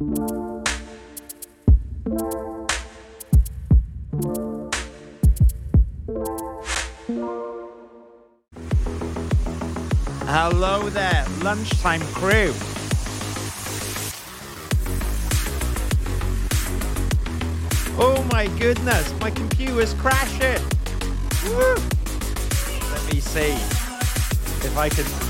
Hello there, lunchtime crew. Oh my goodness, my computer's crashing. Woo. Let me see if I can.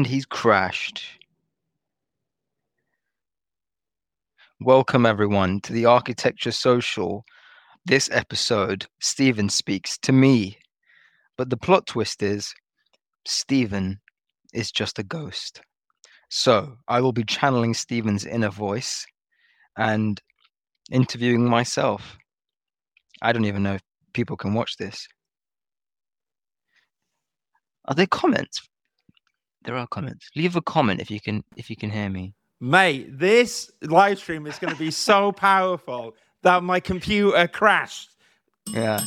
And he's crashed. Welcome, everyone, to the Architecture Social. This episode, Stephen speaks to me. But the plot twist is Stephen is just a ghost. So I will be channeling Stephen's inner voice and interviewing myself. I don't even know if people can watch this. Are there comments? There are comments. Leave a comment if you can if you can hear me. Mate, this live stream is going to be so powerful that my computer crashed. Yeah.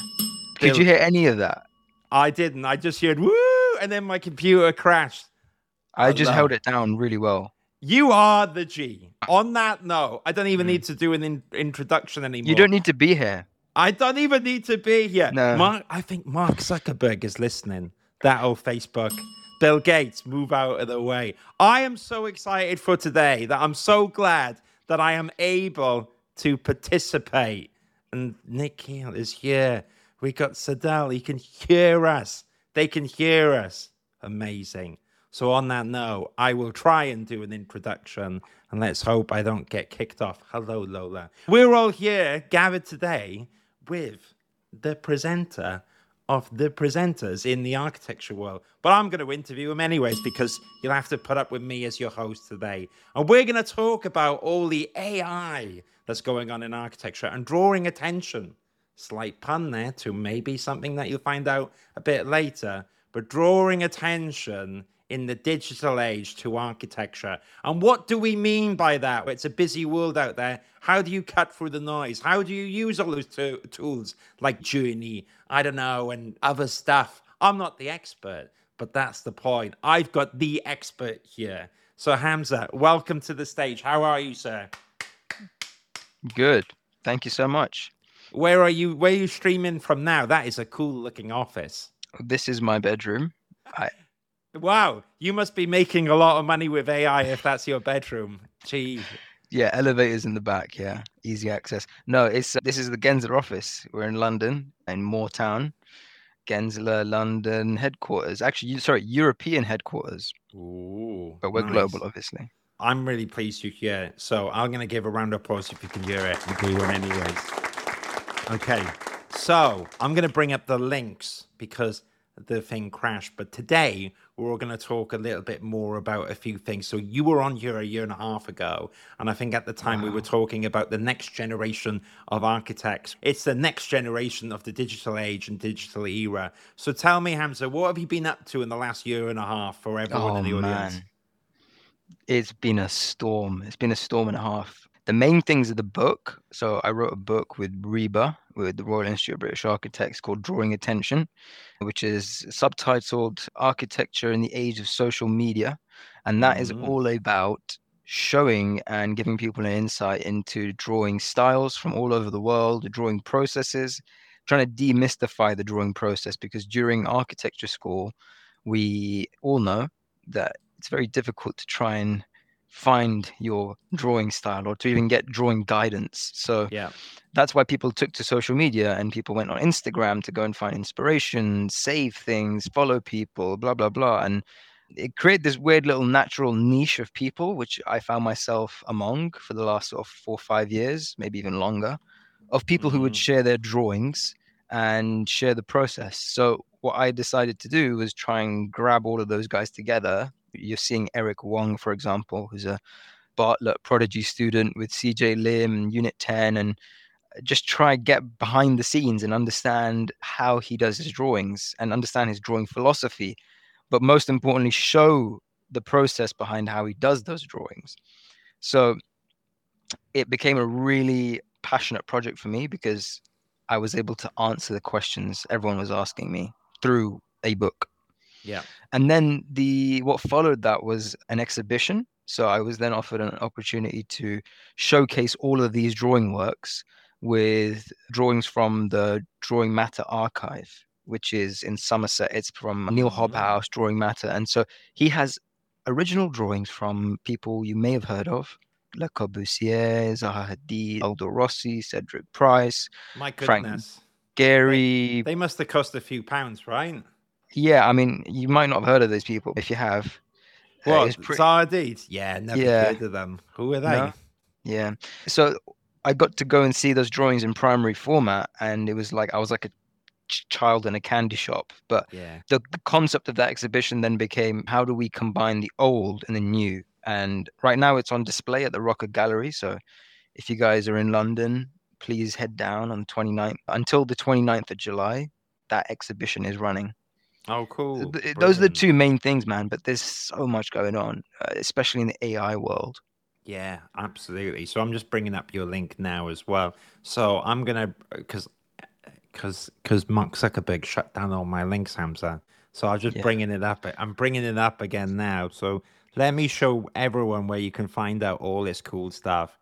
Did you hear any of that? I didn't. I just heard woo, and then my computer crashed. I just held it down really well. You are the G. On that note, I don't even mm. need to do an in- introduction anymore. You don't need to be here. I don't even need to be here. No. Mark, I think Mark Zuckerberg is listening. That old Facebook. Bill Gates, move out of the way. I am so excited for today that I'm so glad that I am able to participate. And Nick is here. We got Sadal. He can hear us. They can hear us. Amazing. So, on that note, I will try and do an introduction and let's hope I don't get kicked off. Hello, Lola. We're all here gathered today with the presenter of the presenters in the architecture world. But I'm going to interview him anyways because you'll have to put up with me as your host today. And we're going to talk about all the AI that's going on in architecture and drawing attention. Slight pun there to maybe something that you'll find out a bit later, but drawing attention in the digital age to architecture. And what do we mean by that? It's a busy world out there. How do you cut through the noise? How do you use all those to- tools like Journey, I don't know, and other stuff? I'm not the expert, but that's the point. I've got the expert here. So, Hamza, welcome to the stage. How are you, sir? Good. Thank you so much. Where are you? Where are you streaming from now? That is a cool looking office. This is my bedroom. I Wow, you must be making a lot of money with AI if that's your bedroom. Gee. yeah, elevators in the back. Yeah, easy access. No, it's uh, this is the Gensler office. We're in London, in Moortown, Gensler London headquarters. Actually, you, sorry, European headquarters, Ooh, but we're nice. global, obviously. I'm really pleased you're here. So I'm going to give a round of applause if you can hear it. You do one anyways. Okay. So I'm going to bring up the links because the thing crashed. But today we're all going to talk a little bit more about a few things. So you were on here a year and a half ago. And I think at the time we were talking about the next generation of architects. It's the next generation of the digital age and digital era. So tell me, Hamza, what have you been up to in the last year and a half for everyone Oh in the audience? man, it's been a storm. It's been a storm and a half. The main things of the book. So I wrote a book with RIBA, with the Royal Institute of British Architects, called Drawing Attention, which is subtitled "Architecture in the Age of Social Media," and that is Mhm. all about showing and giving people an insight into drawing styles from all over the world, drawing processes, trying to demystify the drawing process because during architecture school, we all know that it's very difficult to try and find your drawing style or to even get drawing guidance. So Yeah. that's why people took to social media and people went on Instagram to go and find inspiration, save things, follow people, blah, blah, blah. And it created this weird little natural niche of people, which I found myself among for the last sort of four or five years, maybe even longer, of people who would Mhm. share their drawings and share the process. So what I decided to do was try and grab all of those guys together. You're seeing Eric Wong, for example, who's a Bartlett Prodigy student with CJ Lim, Unit 10, and uh, just try get behind the scenes and understand how he does his drawings and understand his drawing philosophy, but most importantly, show the process behind how he does those drawings. So it became a really passionate project for me because I was able to answer the questions everyone was asking me through a book. Yeah. And then the what followed that was an exhibition. So I was then offered an opportunity to showcase all of these drawing works with drawings from the Drawing Matter archive, which is in Somerset. It's from Niall Oh. Hobhouse, Drawing Matter. And so he has original drawings from people you may have heard of. Le Corbusier, Zaha Hadid, Aldo Rossi, Cedric Price, My Frank goodness. Gehry. They must have cost a few pounds, right? Yeah, I mean, you might not have heard of those people. If you have, uh, What? it's pre-? Yeah, never Yeah. heard of them. Who are they? No. Yeah. So I got to go and see those drawings in primary format, and it was like I was like a child in a candy shop. But Yeah. the, the concept of that exhibition then became how do we combine the old and the new? And right now it's on display at the Roca Gallery. So if you guys are in London, please head down on the 29th until the 29th of July. That exhibition is running. Oh, cool. th- those are the two main things, man. But there's so much going on, uh, especially in the AI world. Yeah, absolutely. So I'm just bringing up your link now as well. So I'm gonna because because because Mark Zuckerberg shut down all my links, Hamza. So I'm just Yeah. bringing it up. I'm bringing it up again now. So let me show everyone where you can find out all this cool stuff.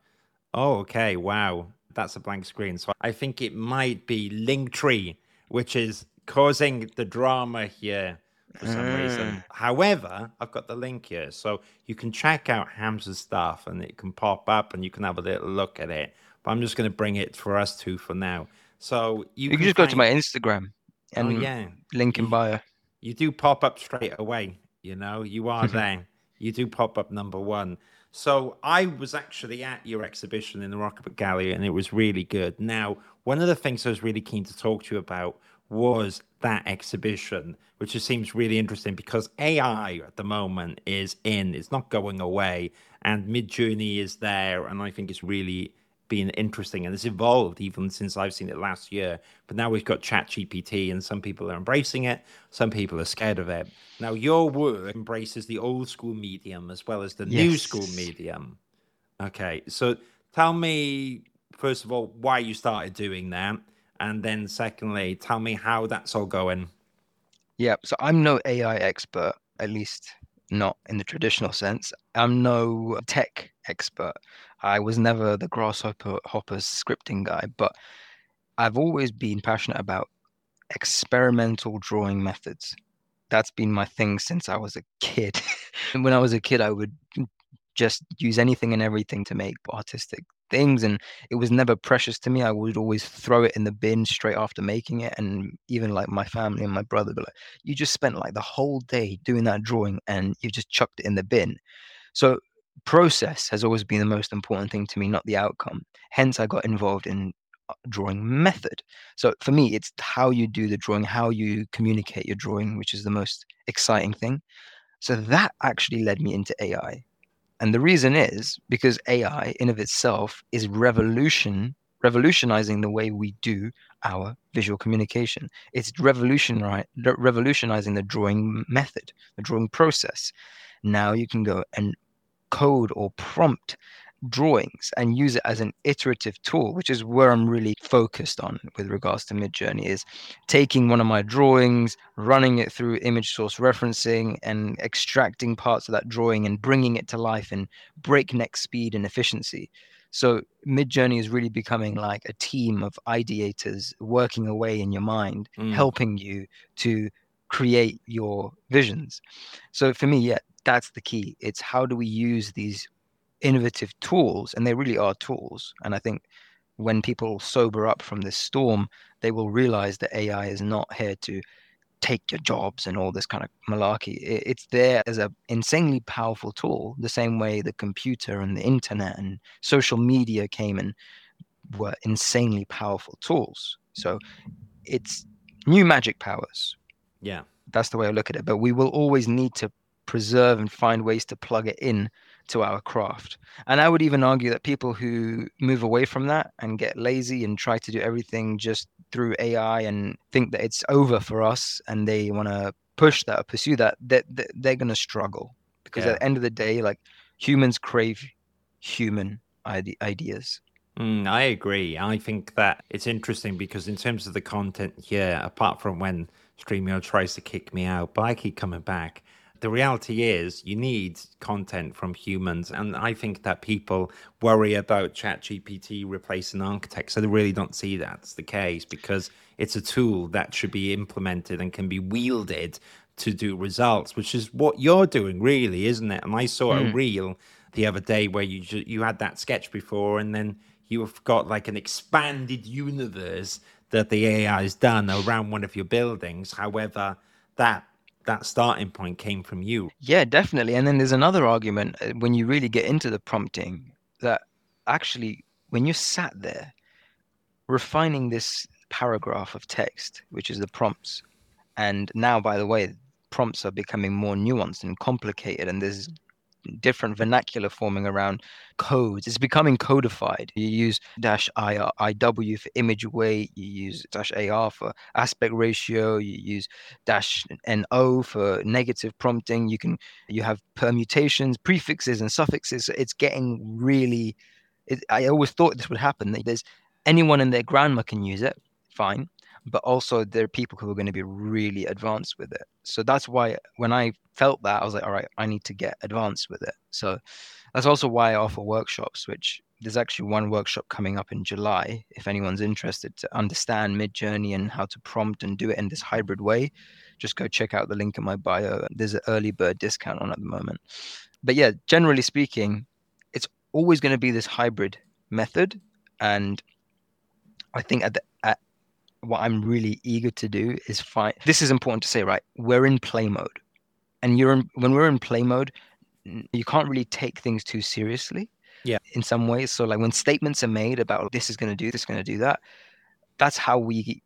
Oh, okay. Wow, that's a blank screen. So I think it might be Linktree, which is causing the drama here for some reason. Ah. However, I've got the link here, so you can check out Hamza's stuff, and it can pop up, and you can have a little look at it. But I'm just going to bring it for us two for now. So you, You can just go to my Instagram Oh and yeah, link in bio. you do pop up straight away. You know, you are there. You do pop up number one. So I was actually at your exhibition in the Rocket Gallery, and it was really good. Now, one of the things I was really keen to talk to you about was that exhibition, which just seems really interesting because AI at the moment is in, it's not going away, and Midjourney is there, and I think it's really been interesting and it's evolved even since I've seen it last year. But now we've got ChatGPT, and some people are embracing it, some people are scared of it. Now, your work embraces the old school medium as well as the new school medium. Okay, so tell me, first of all, why you started doing that. And then, secondly, tell me how that's all going. Yeah, so I'm no AI expert, at least not in the traditional sense. I'm no tech expert. I was never the grasshopper hoppers scripting guy, but I've always been passionate about experimental drawing methods. That's been my thing since I was a kid. When I was a kid, I would just use anything and everything to make artistic things and it was never precious to me i would always throw it in the bin straight after making it and even like my family and my brother like you just spent like the whole day doing that drawing and you just chucked it in the bin. So process has always been the most important thing to me not the outcome. Hence i got involved in uh, drawing method. So for me it's how you do the drawing how you communicate your drawing which is the most exciting thing. So that actually led me into ai and the reason is because AI in of itself is revolution revolutionizing the way we do our visual communication. It's revolutionizing revolutionizing the drawing method, the drawing process. Now you can go and code or prompt drawings and use it as an iterative tool, which is where I'm really focused on with regards to Midjourney is taking one of my drawings, running it through image source referencing and extracting parts of that drawing and bringing it to life in breakneck speed and efficiency. So Midjourney is really becoming like a team of ideators working away in your mind, Mm. helping you to create your visions. So for me, yeah, that's the key. It's how do we use these innovative tools, and they really are tools. And I think when people sober up from this storm, they will realize that AI is not here to take your jobs and all this kind of malarkey. It's there as a insanely powerful tool, the same way the computer and the internet and social media came and were insanely powerful tools. So it's new magic powers. Yeah. That's the way I look at it. But we will always need to preserve and find ways to plug it in to our craft. And I would even argue that people who move away from that and get lazy and try to do everything just through AI and think that it's over for us and they want to push that or pursue that, that, that they're going to struggle because Yeah. at the end of the day, like humans crave human ide- ideas. Mm, I agree. I think that it's interesting because in terms of the content here, apart from when StreamYard tries to kick me out, but I keep coming back. The reality is you need content from humans. And I think that people worry about ChatGPT replacing architects. I really don't see that's the case because it's a tool that should be implemented and can be wielded to do results, which is what you're doing, really, isn't it? And I saw a hmm. reel the other day where you ju- you had that sketch before, and then you've got like an expanded universe that the AI has done around one of your buildings. However, that that starting point came from you. Yeah, definitely. And then there's another argument uh, when you really get into the prompting that actually, when you're sat there refining this paragraph of text, which is the prompts, and now, by the way, prompts are becoming more nuanced and complicated, and there's different vernacular forming around codes. It's becoming codified. You use dash IW uh, for image weight, you use dash AR for aspect ratio, you use dash NO for negative prompting. You can you have permutations, prefixes and suffixes. It's getting really it, I always thought this would happen. that There's anyone and their grandma can use it, fine. But also there are people who are going to be really advanced with it. So that's why when I felt that, I was like, all right, I need to get advanced with it. So that's also why I offer workshops, which there's actually one workshop coming up in July. If anyone's interested to understand Mid Journey and how to prompt and do it in this hybrid way, just go check out the link in my bio. There's an early bird discount on at the moment. But yeah, generally speaking, it's always going to be this hybrid method. And I think at the what I'm really eager to do is find this is important to say, right? We're in play mode. And you're in, when we're in play mode, you can't really take things too seriously. Yeah. In some ways. So like when statements are made about this is gonna do, this is gonna do that, that's how we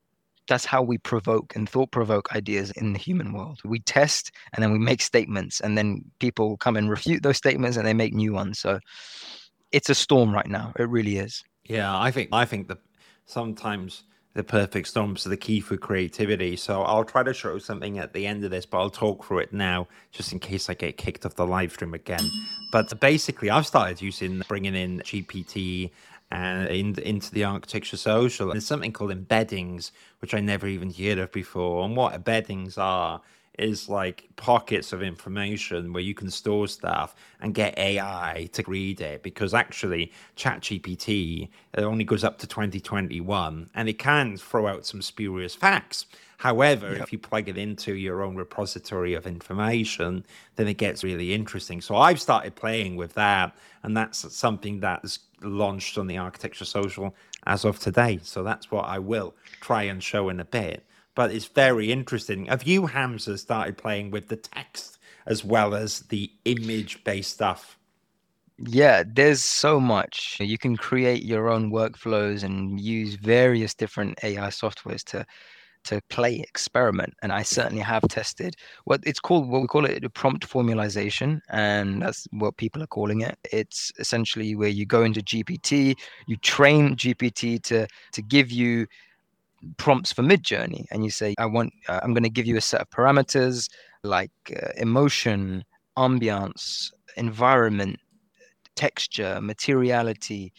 that's how we provoke and thought provoke ideas in the human world. We test and then we make statements and then people come and refute those statements and they make new ones. So it's a storm right now. It really is. Yeah, I think I think that sometimes the perfect storms are the key for creativity. So I'll try to show something at the end of this, but I'll talk through it now just in case I get kicked off the live stream again. But basically, I've started using bringing in GPT and uh, in, into the architecture social. There's something called embeddings, which I never even heard of before. And what embeddings are is like pockets of information where you can store stuff and get AI to read it because actually ChatGPT it only goes up to 2021 and it can throw out some spurious facts. However, if you plug it into your own repository of information, then it gets really interesting. So I've started playing with that, and that's something that's launched on the Architecture Social as of today. So that's what I will try and show in a bit but it's very interesting. Have you, Hamza, started playing with the text as well as the image based stuff? Yeah, there's so much. You can create your own workflows and use various different AI softwares to to play experiment and i certainly have tested what it's called what we call it a prompt formalization and that's what people are calling it it's essentially where you go into gpt you train gpt to to give you prompts for mid journey and you say i want uh, i'm going to give you a set of parameters like uh, emotion ambiance environment texture materiality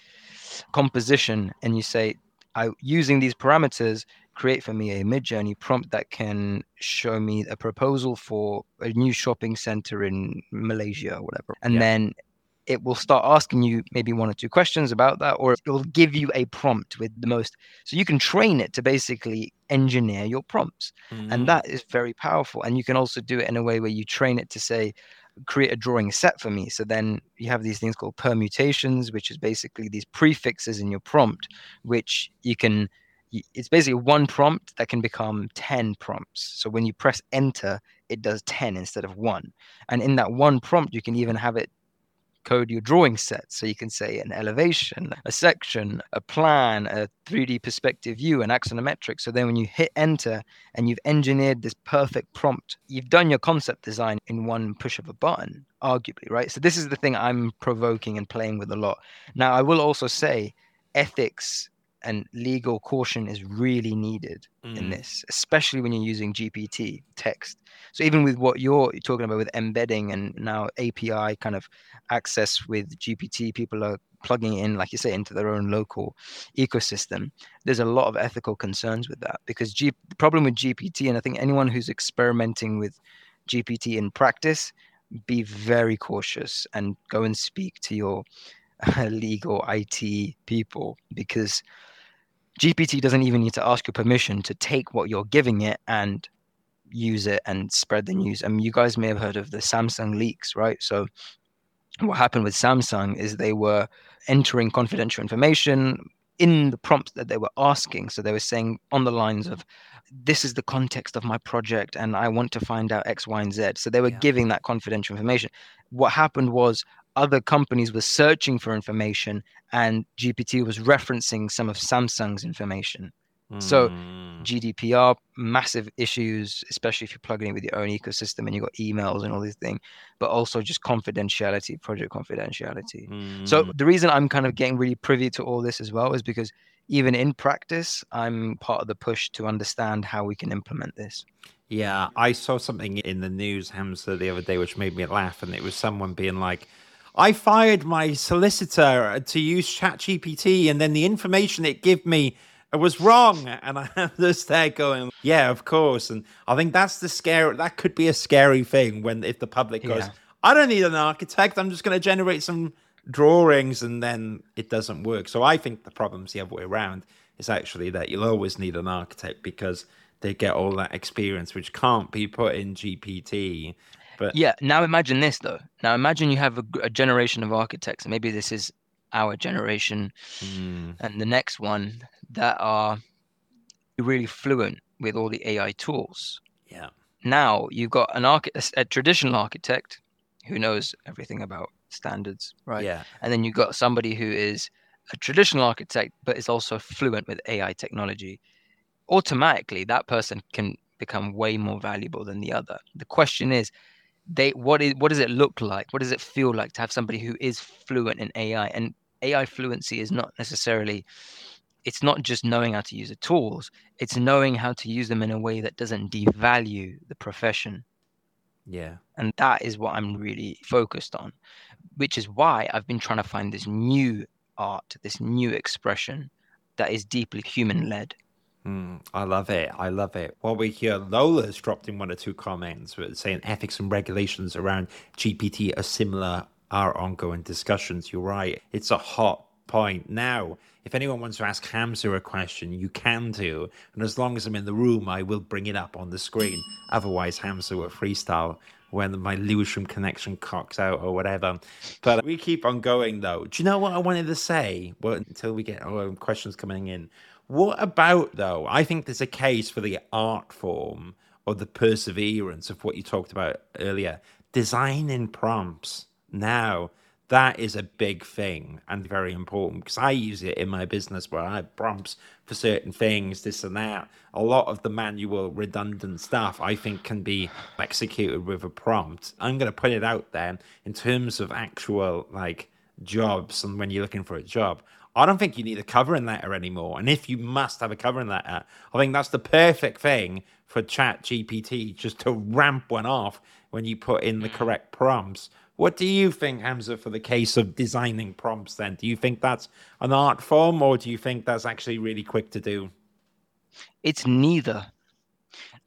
composition and you say i using these parameters create for me a mid journey prompt that can show me a proposal for a new shopping center in malaysia or whatever and Yeah. then it will start asking you maybe one or two questions about that or it'll give you a prompt with the most so you can train it to basically engineer your prompts Mm. and that is very powerful and you can also do it in a way where you train it to say create a drawing set for me so then you have these things called permutations which is basically these prefixes in your prompt which you can it's basically one prompt that can become 10 prompts so when you press enter it does 10 instead of 1 and in that one prompt you can even have it code your drawing set. So you can say an elevation, a section, a plan, a 3D perspective view, an axonometric. So then when you hit enter and you've engineered this perfect prompt, you've done your concept design in one push of a button, arguably, right? So this is the thing I'm provoking and playing with a lot. Now, I will also say ethics and legal caution is really needed mm. in this, especially when you're using GPT text. So even with what you're talking about with embedding and now API kind of access with GPT, people are plugging in, like you say, into their own local ecosystem. There's a lot of ethical concerns with that because G- the problem with GPT, and I think anyone who's experimenting with GPT in practice, be very cautious and go and speak to your legal IT people because GPT doesn't even need to ask your permission to take what you're giving it and use it and spread the news. I mean, you guys may have heard of the Samsung leaks, right? So, what happened with Samsung is they were entering confidential information in the prompts that they were asking. So, they were saying on the lines of, This is the context of my project, and I want to find out X, Y, and Z. So, they were yeah. giving that confidential information. What happened was other companies were searching for information and GPT was referencing some of Samsung's information. Mm. So hmm. GDPR, massive issues, especially if you're plugging in with your own ecosystem and you've got emails and all these things, but also just confidentiality, project confidentiality. Mm. So hmm. the reason I'm kind of getting really privy to all this as well is because even in practice, I'm part of the push to understand how we can implement this. Yeah, I saw something in the news, Hamza, the other day, which made me laugh, and it was someone being like, I fired my solicitor to use ChatGPT, and then the information it gave me was wrong. And I'm just there going, yeah, of course. And I think that's the scary, that could be a scary thing when if the public goes, yeah. I don't need an architect. I'm just going to generate some drawings and then it doesn't work. So I think the problem's the other way around is actually that you'll always need an architect because they get all that experience which can't be put in GPT but yeah, now imagine this though. Now imagine you have a, a generation of architects. Maybe this is our generation mm. and the next one that are really fluent with all the AI tools. Yeah. Now you've got an arch- a, a traditional architect who knows everything about standards, right? Yeah. And then you've got somebody who is a traditional architect but is also fluent with AI technology. Automatically, that person can become way more valuable than the other. The question is, they what is what does it look like? What does it feel like to have somebody who is fluent in AI? And AI fluency is not necessarily it's not just knowing how to use the tools, it's knowing how to use them in a way that doesn't devalue the profession. Yeah. And that is what I'm really focused on, which is why I've been trying to find this new art, this new expression that is deeply human led. Mm, I love it. I love it. While we hear Lola's dropped in one or two comments saying ethics and regulations around GPT are similar, are ongoing discussions. You're right. It's a hot point. Now, if anyone wants to ask Hamza a question, you can do. And as long as I'm in the room, I will bring it up on the screen. Otherwise, Hamza will freestyle when my Lewisham connection cocks out or whatever. But we keep on going though. Do you know what I wanted to say? Well, until we get our questions coming in. What about, though? I think there's a case for the art form or the perseverance of what you talked about earlier. Designing prompts now, that is a big thing and very important because I use it in my business where I have prompts for certain things, this and that. A lot of the manual redundant stuff I think can be executed with a prompt. I'm going to put it out there in terms of actual like jobs and when you're looking for a job. I don't think you need a covering letter anymore. And if you must have a covering letter, I think that's the perfect thing for Chat GPT just to ramp one off when you put in the correct prompts. What do you think, Hamza, for the case of designing prompts then? Do you think that's an art form or do you think that's actually really quick to do? It's neither.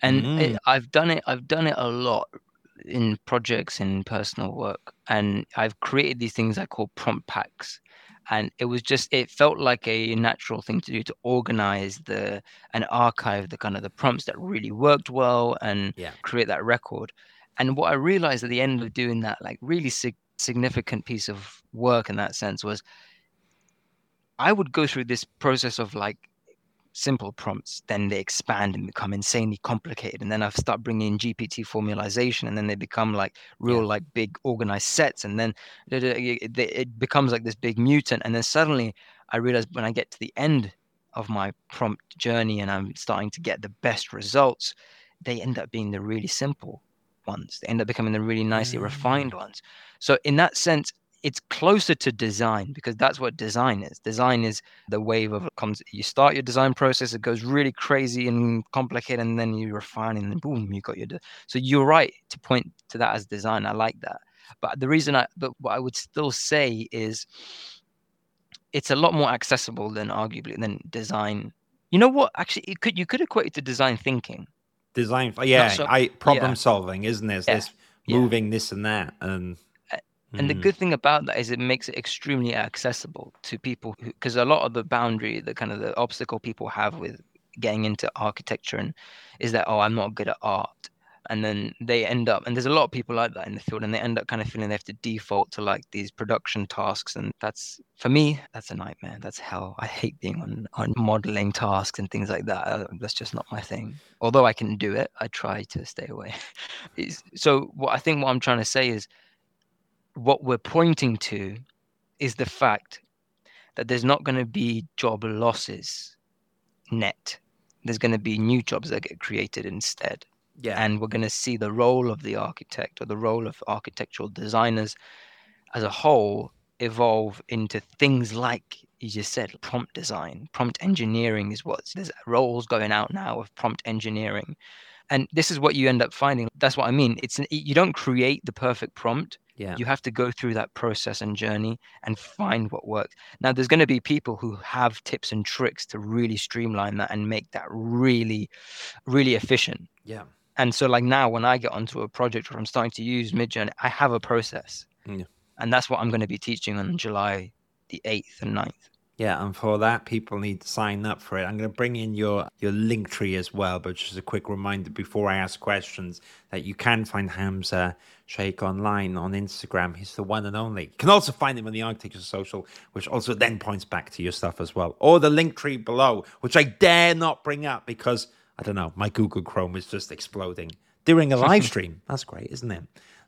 And mm. it, I've done it I've done it a lot in projects in personal work and I've created these things I call prompt packs and it was just it felt like a natural thing to do to organize the and archive the kind of the prompts that really worked well and yeah. create that record and what i realized at the end of doing that like really sig- significant piece of work in that sense was i would go through this process of like simple prompts, then they expand and become insanely complicated. And then I've start bringing in GPT formalization, and then they become like real, Yeah. like big organized sets. And then it, becomes like this big mutant. And then suddenly I realize when I get to the end of my prompt journey and I'm starting to get the best results, they end up being the really simple ones. They end up becoming the really nicely Ah. refined ones. So in that sense, it's closer to design because that's what design is. Design is the wave of comes. You start your design process, it goes really crazy and complicated, and then you refine, and then boom, you got your. De- so you're right to point to that as design. I like that. But the reason I, but what I would still say is, it's a lot more accessible than arguably than design. You know what? Actually, it could you could equate it to design thinking. Design, yeah, so- I problem yeah. solving, isn't it? It's Yeah, This yeah. moving this and that, and And the Mm. good thing about that is it makes it extremely accessible to people because a lot of the boundary, the kind of the obstacle people have with getting into architecture and is that oh I'm not good at art. And then they end up and there's a lot of people like that in the field and they end up kind of feeling they have to default to like these production tasks and that's for me that's a nightmare. That's hell. I hate being on, on modeling tasks and things like that. Uh, that's just not my thing. Although i can do it i try to stay away. So what i think what i'm trying to say is what we're pointing to is the fact that there's not going to be job losses net. There's going to be new jobs that get created instead. yeah, And we're going to see the role of the architect or the role of architectural designers as a whole evolve into things like you just said prompt design prompt engineering is what there's roles going out now of prompt engineering and this is what you end up finding that's what i mean it's an, you don't create the perfect prompt yeah, you have to go through that process and journey and find what works. Now, there's going to be people who have tips and tricks to really streamline that and make that really, really efficient. yeah, And so, like now, when I get onto a project where I'm starting to use Midjourney, I have a process, Yeah. and that's what I'm going to be teaching on July the 8th and 9th. Yeah. And for that, people need to sign up for it. I'm going to bring in your your link tree as well, but just a quick reminder before I ask questions that you can find Hamza Shaikh online on Instagram. He's the one and only. You can also find him on the Architecture Social, which also then points back to your stuff as well, or the link tree below, which I dare not bring up because I don't know, my Google Chrome is just exploding during a live stream. That's great, isn't it?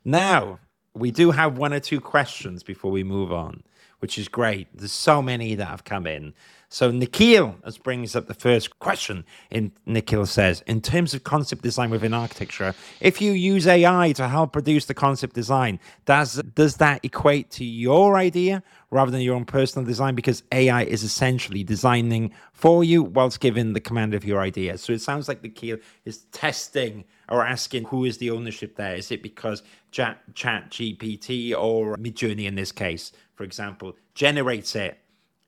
Now we do have one or two questions before we move on which is great. There's so many that have come in. So Nikhil brings up the first question. In Nikhil says, in terms of concept design within architecture, if you use AI to help produce the concept design, does does that equate to your idea rather than your own personal design? Because AI is essentially designing for you whilst giving the command of your idea. So it sounds like Nikhil is testing or asking who is the ownership there. Is it because Chat, Chat GPT or Midjourney in this case, for example, generates it?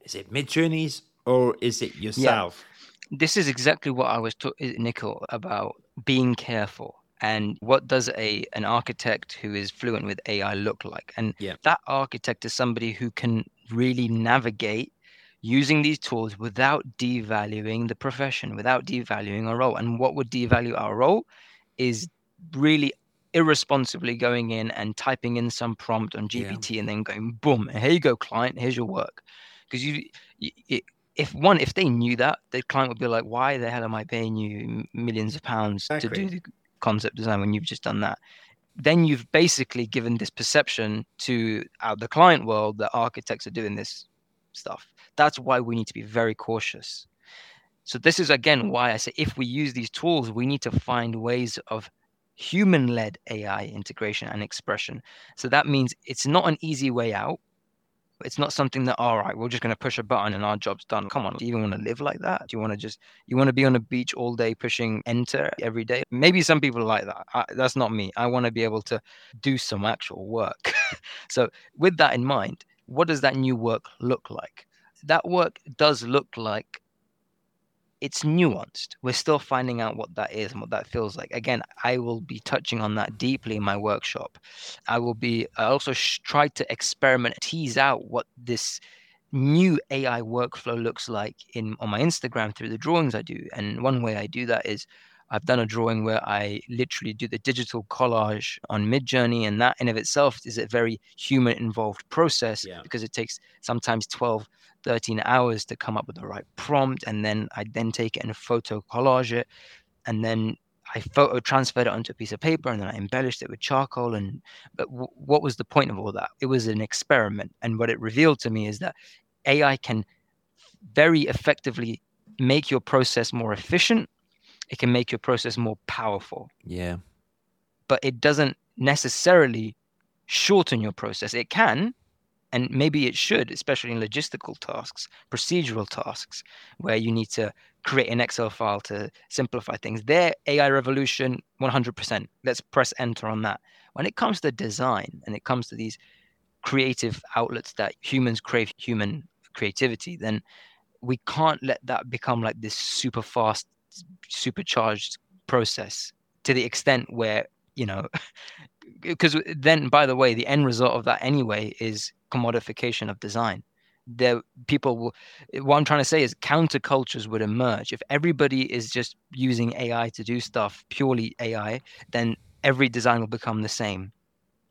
Is it Midjourney's or is it yourself? Yeah. this is exactly what I was talking, Nikhil, about being careful. And what does a an architect who is fluent with AI look like? And Yeah. that architect is somebody who can really navigate using these tools without devaluing the profession, without devaluing our role. And what would devalue our role is really irresponsibly going in and typing in some prompt on Yeah. GPT and then going, boom, here you go, client, here's your work. Because you, it, if one, if they knew that, the client would be like, why the hell am I paying you millions of pounds to do the concept design when you've just done that? Then you've basically given this perception to uh, the client world that architects are doing this stuff. That's why we need to be very cautious. So this is again why I say if we use these tools, we need to find ways of human-led AI integration and expression. So that means it's not an easy way out. It's not something that all right, we're just going to push a button and our job's done. Come on, do you even want to live like that? Do you want to just you want to be on a beach all day pushing enter every day? Maybe some people like that. I, that's not me. I want to be able to do some actual work. so with that in mind, what does that new work look like? That work does look like it's nuanced. We're still finding out what that is and what that feels like. Again, I will be touching on that deeply in my workshop. I will be, I also sh- try to experiment, tease out what this new AI workflow looks like in on my Instagram through the drawings I do. And one way I do that is I've done a drawing where I literally do the digital collage on Midjourney, and that in of itself is a very human involved process Yeah. because it takes sometimes 12 13 hours to come up with the right prompt and then i then take it and photo collage it and then I photo transferred it onto a piece of paper and then I embellished it with charcoal. And but w- what was the point of all that? It was an experiment, and what it revealed to me is that AI can very effectively make your process more efficient. It can make your process more powerful. Yeah. But it doesn't necessarily shorten your process. It can, and maybe it should, especially in logistical tasks, procedural tasks, where you need to create an Excel file to simplify things. Their AI revolution, 100%. Let's press enter on that. When it comes to design and it comes to these creative outlets that humans crave human creativity, then we can't let that become like this super fast, supercharged process to the extent where, you know, because then, by the way, the end result of that anyway is commodification of design. There people will what i'm trying to say is countercultures would emerge. If everybody is just using ai to do stuff purely ai then every design will become the same.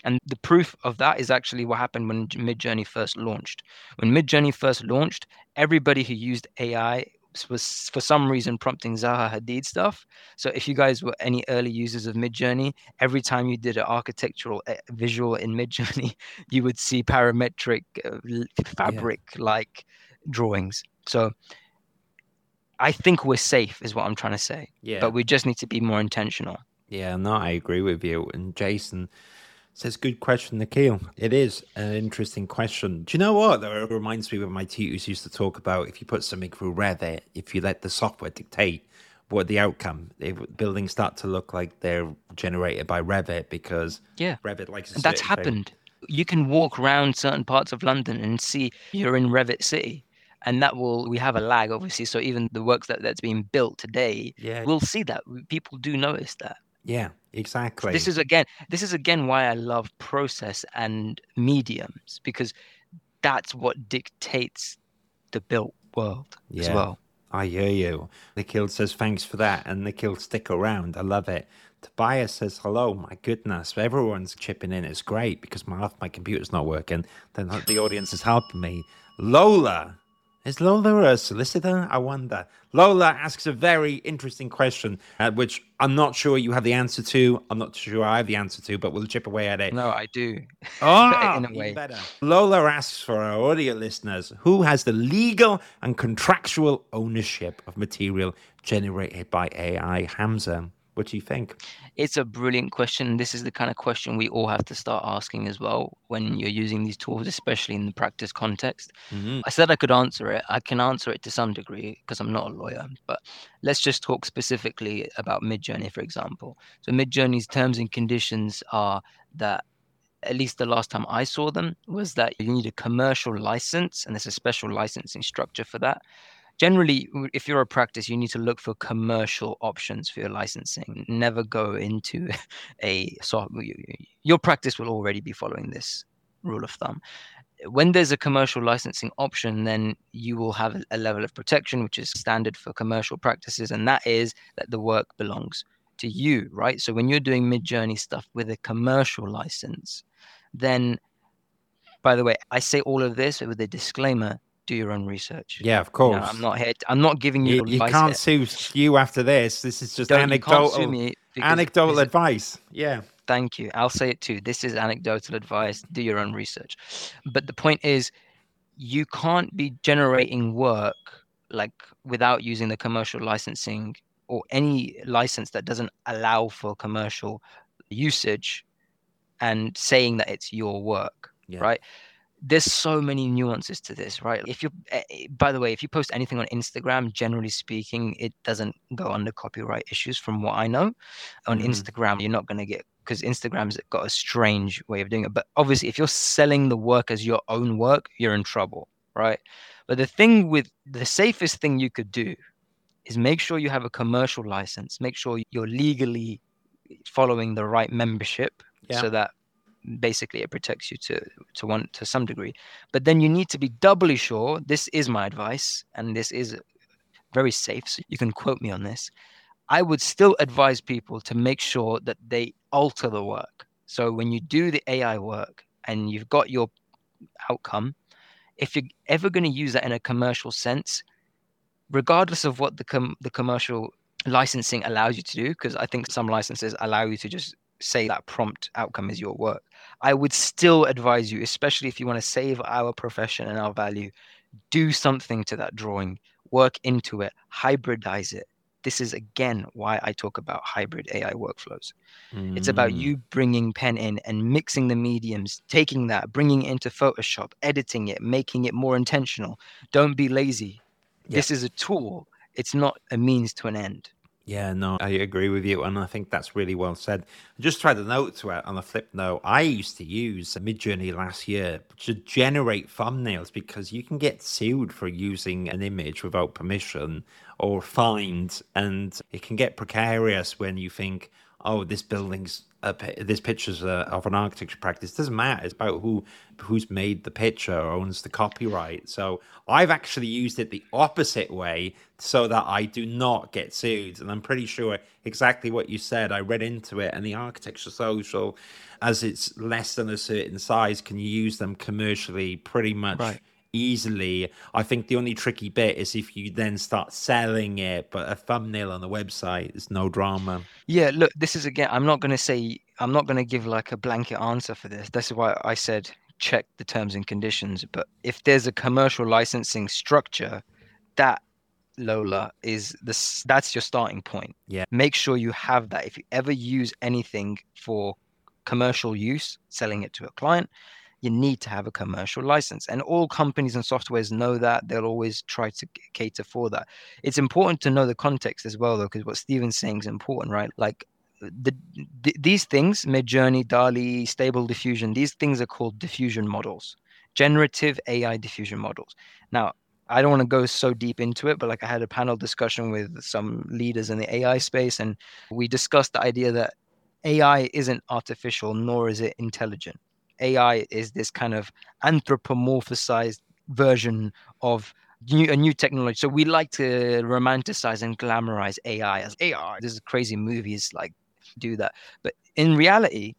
And the proof of that is actually what happened when midjourney first launched. When midjourney first launched everybody who used ai was for some reason prompting Zaha Hadid stuff. So if you guys were any early users of Midjourney, every time you did an architectural eh, visual in Midjourney, you would see parametric uh, fabric like yeah. drawings. So I think we're safe, is what I'm trying to say. Yeah. But we just need to be more intentional. Yeah, no, I agree with you. And Jason, Says, good question, Nikhil. It is an interesting question. Do you know what? It reminds me of what my tutors used to talk about if you put something through Revit, if you let the software dictate what the outcome, if buildings start to look like they're generated by Revit because yeah. Revit likes to be. That's happened. You can walk around certain parts of London and see you're in Revit City and that will we have a lag obviously so even the works that that's being built today yeah. we'll see that people do notice that yeah, exactly. This is again this is again why I love process and mediums because that's what dictates the built world yeah. as well. I hear you. Nikhil says thanks for that, and Nikhil stick around. I love it. Tobias says hello. My goodness, everyone's chipping in. It's great because my my computer's not working. Then the audience is helping me. Lola is Lola a solicitor? I wonder. Lola asks a very interesting question, uh, which I'm not sure you have the answer to. I'm not sure I have the answer to, but we'll chip away at it. No, I do. Oh, in a way. Better. Lola asks for our audio listeners who has the legal and contractual ownership of material generated by AI. Hamza, what do you think? It's a brilliant question. This is the kind of question we all have to start asking as well when you're using these tools, especially in the practice context. Mm-hmm. I said I could answer it. I can answer it to some degree because I'm not a lawyer, but let's just talk specifically about Midjourney, for example. So, Midjourney's terms and conditions are that at least the last time I saw them was that you need a commercial license and there's a special licensing structure for that generally if you're a practice you need to look for commercial options for your licensing. Never go into a so your practice will already be following this rule of thumb. When there's a commercial licensing option then you will have a level of protection which is standard for commercial practices and that is that the work belongs to you right? So when you're doing Midjourney stuff with a commercial license then by the way i say all of this with a disclaimer do your own research. Yeah, of course. You know, I'm not here. To, I'm not giving you. You, you can't sue you after this. This is just Don't, anecdotal. anecdotal advice. Yeah. Thank you. I'll say it too. This is anecdotal advice. Do your own research. But the point is, you can't be generating work like without using the commercial licensing or any license that doesn't allow for commercial usage and saying that it's your work. Yeah. Right there's so many nuances to this, right? If you, eh, eh, by the way, if you post anything on Instagram, generally speaking, it doesn't go under copyright issues, from what I know. On mm. Instagram, you're not going to get because Instagram's got a strange way of doing it. But obviously, if you're selling the work as your own work, you're in trouble, right? But the thing with the safest thing you could do is make sure you have a commercial license, make sure you're legally following the right membership yeah. so that basically it protects you to to one to some degree. But then you need to be doubly sure this is my advice and this is very safe so you can quote me on this. I would still advise people to make sure that they alter the work. So when you do the ai work and you've got your outcome if you're ever going to use that in a commercial sense, regardless of what the com- the commercial licensing allows you to do, because I think some licenses allow you to just say that prompt outcome is your work. I would still advise you, especially if you want to save our profession and our value, do something to that drawing, work into it, hybridize it. This is again why I talk about hybrid AI workflows. Mm. It's about you bringing pen in and mixing the mediums, taking that, bringing it into Photoshop, editing it, making it more intentional. Don't be lazy. Yeah. This is a tool, it's not a means to an end. Yeah, no, I agree with you, and I think that's really well said. I Just tried to note to it on a flip note. I used to use Midjourney last year to generate thumbnails because you can get sued for using an image without permission or fined, and it can get precarious when you think, oh, this building's a, this picture's a, of an architecture practice. It doesn't matter. It's about who who's made the picture owns the copyright. So I've actually used it the opposite way so that I do not get sued. And I'm pretty sure exactly what you said. I read into it, and the architecture social, as it's less than a certain size, can use them commercially pretty much. Right easily. I think the only tricky bit is if you then start selling it, but a thumbnail on the website is no drama. Yeah, look, this is again, I'm not going to say, I'm not going to give like a blanket answer for this. That's why I said check the terms and conditions. But if there's a commercial licensing structure, that Lola is this that's your starting point. Yeah. Make sure you have that. If you ever use anything for commercial use, selling it to a client, you need to have a commercial license. And all companies and softwares know that. They'll always try to cater for that. It's important to know the context as well, though, because what Steven's saying is important, right? Like uh, the, the, these things, Midjourney, DALL-E, Stable Diffusion, these things are called diffusion models, generative AI diffusion models. Now, I don't want to go so deep into it, but like I had a panel discussion with some leaders in the AI space, and we discussed the idea that AI isn't artificial, nor is it intelligent. AI is this kind of anthropomorphized version of new, a new technology. So we like to romanticize and glamorize AI as AI. This is crazy movies like do that, but in reality,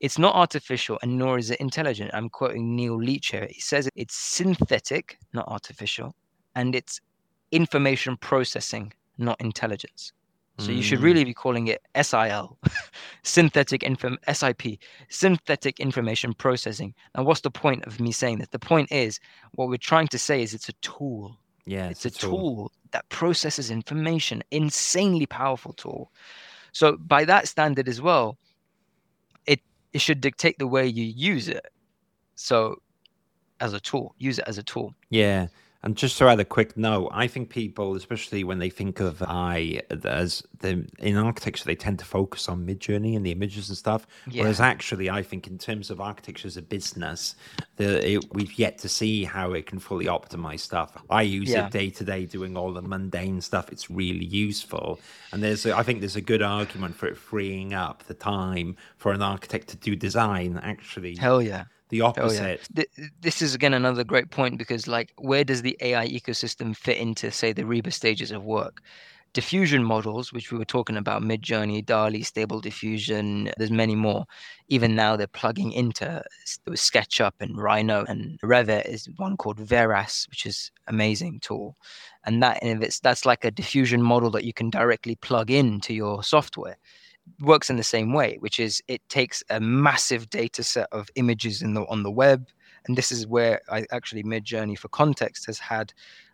it's not artificial and nor is it intelligent. I'm quoting Neil Leach here. He says it's synthetic, not artificial, and it's information processing, not intelligence. So mm. you should really be calling it SIL, synthetic inform SIP, synthetic information processing. And what's the point of me saying that? The point is what we're trying to say is it's a tool. Yeah, it's, it's a, tool. tool that processes information, insanely powerful tool. So by that standard as well, it it should dictate the way you use it. So as a tool, use it as a tool. Yeah. And just to add a quick note, I think people, especially when they think of AI as the in architecture, they tend to focus on Midjourney and the images and stuff. Yeah. Whereas actually, I think in terms of architecture as a business, the, it, we've yet to see how it can fully optimize stuff. I use yeah. it day to day, doing all the mundane stuff. It's really useful, and there's a, I think there's a good argument for it freeing up the time for an architect to do design. Actually, hell yeah the opposite. Oh, yeah. This is again another great point because, like, where does the AI ecosystem fit into, say, the RIBA stages of work? Diffusion models, which we were talking about, Midjourney, DALL-E, Stable Diffusion, there's many more. Even now, they're plugging into SketchUp and Rhino, and Revit is one called Veras, which is amazing tool. And that, and it's that's like a diffusion model that you can directly plug into your software works in the same way, which is it takes a massive data set of images in the on the web, and this is where I actually Midjourney for context has had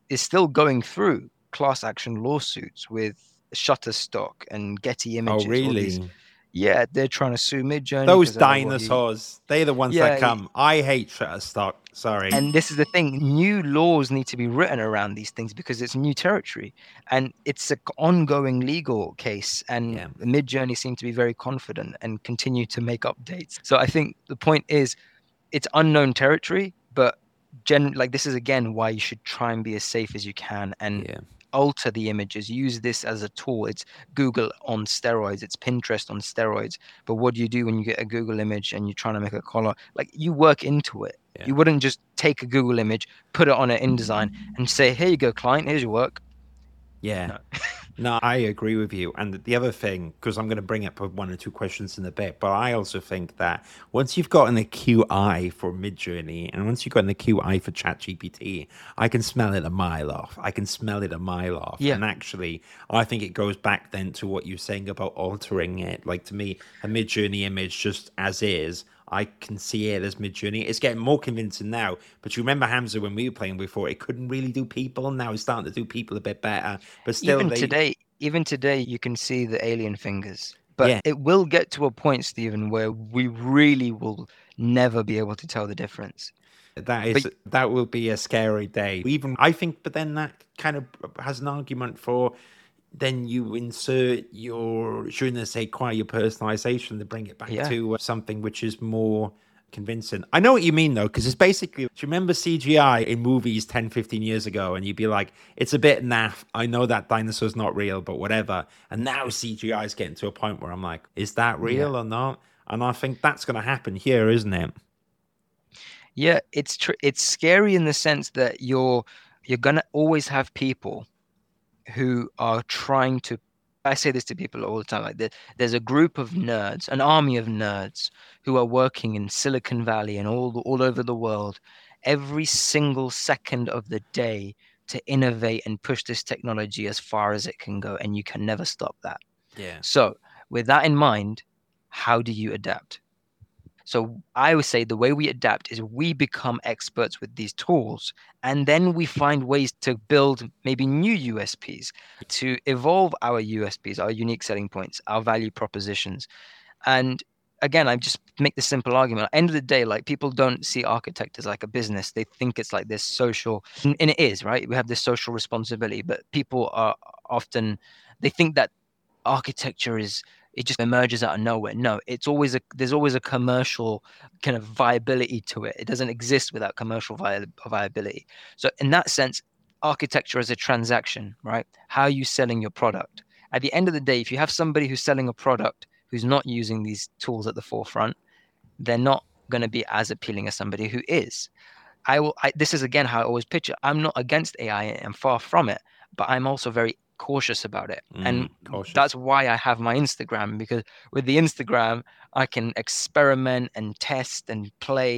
is still going through class action lawsuits with Shutterstock and Getty oh, Images. Oh, really? Yeah, they're trying to sue Midjourney. Those dinosaurs, they're the ones yeah, that come. I hate Shutterstock. Sorry. And this is the thing: new laws need to be written around these things because it's new territory, and it's an ongoing legal case. And yeah. Midjourney seem to be very confident and continue to make updates. So I think the point is, it's unknown territory, but gen like this is again why you should try and be as safe as you can and yeah alter the images use this as a tool. It's google on steroids it's pinterest on steroids. But what do you do when you get a google image and you're trying to make a color? Like you work into it. Yeah. you wouldn't just take a google image put it on an indesign mm. and say here you go client here's your work. Yeah. No. No, I agree with you. And the other thing, because I'm going to bring up one or two questions in a bit, but I also think that once you've gotten a QI for Midjourney and once you've gotten a QI for ChatGPT, I can smell it a mile off. I can smell it a mile off. Yeah. And actually, I think it goes back then to what you're saying about altering it. Like to me, a Midjourney image just as is, I can see it as Midjourney. It's getting more convincing now. But you remember Hamza when we were playing before, it couldn't really do people. And now it's starting to do people a bit better. But still, even they, today, even today, you can see the alien fingers. But Yeah. it will get to a point, Stephen, where we really will never be able to tell the difference. That is that will be a scary day. Even I think, but then that kind of has an argument for then you insert your je ne sais quoi, your personalization to bring it back Yeah. to uh, something which is more convincing. I know what you mean though, because it's basically, do you remember CGI in movies 10, 15 years ago? And you'd be like, it's a bit naff. I know that dinosaur's not real, but whatever. And now CGI is getting to a point where I'm like, is that real or not? And I think that's going to happen here, isn't it? Yeah, it's tr- it's scary in the sense that you're you're gonna always have people who are trying to. I say this to people all the time. Like there, there's a group of nerds, an army of nerds, who are working in Silicon Valley and all all over the world, every single second of the day to innovate and push this technology as far as it can go, and you can never stop that. Yeah. So, with that in mind, how do you adapt? So, I would say the way we adapt is we become experts with these tools, and then we find ways to build maybe new USPs, to evolve our USPs, our unique selling points, our value propositions. And again, I just make the simple argument. At the end of the day, like people don't see architect as like a business. They think it's like this social, and and it is, right? We have this social responsibility, but people are often, they think that architecture is it just emerges out of nowhere. No it's always a there's always a commercial kind of viability to it. It doesn't exist without commercial vi- viability. So in that sense architecture is a transaction right? How are you selling your product? At the end of the day if you have somebody who's selling a product who's not using these tools at the forefront they're not going to be as appealing as somebody who is. I will I, this is again how i always picture i'm not against ai and far from it but i'm also very cautious about it and Mm, cautious. that's why i have my instagram because with the instagram i can experiment and test and play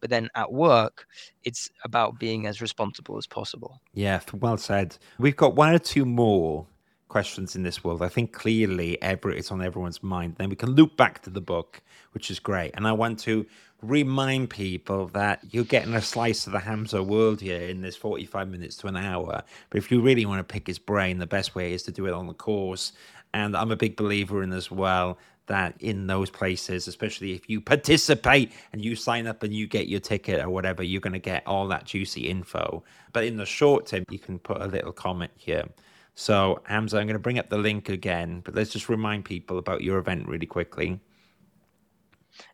but then at work it's about being as responsible as possible Yeah, well said. We've got one or two more questions in this world. I think clearly every it's on everyone's mind. Then we can loop back to the book, which is great. And I want to remind people that you're getting a slice of the Hamza world here in this 45 minutes to an hour. But if you really want to pick his brain, the best way is to do it on the course. And I'm a big believer in as well that in those places, especially if you participate and you sign up and you get your ticket or whatever, you're going to get all that juicy info. But in the short term, you can put a little comment here. So, Hamza, I'm going to bring up the link again, but let's just remind people about your event really quickly.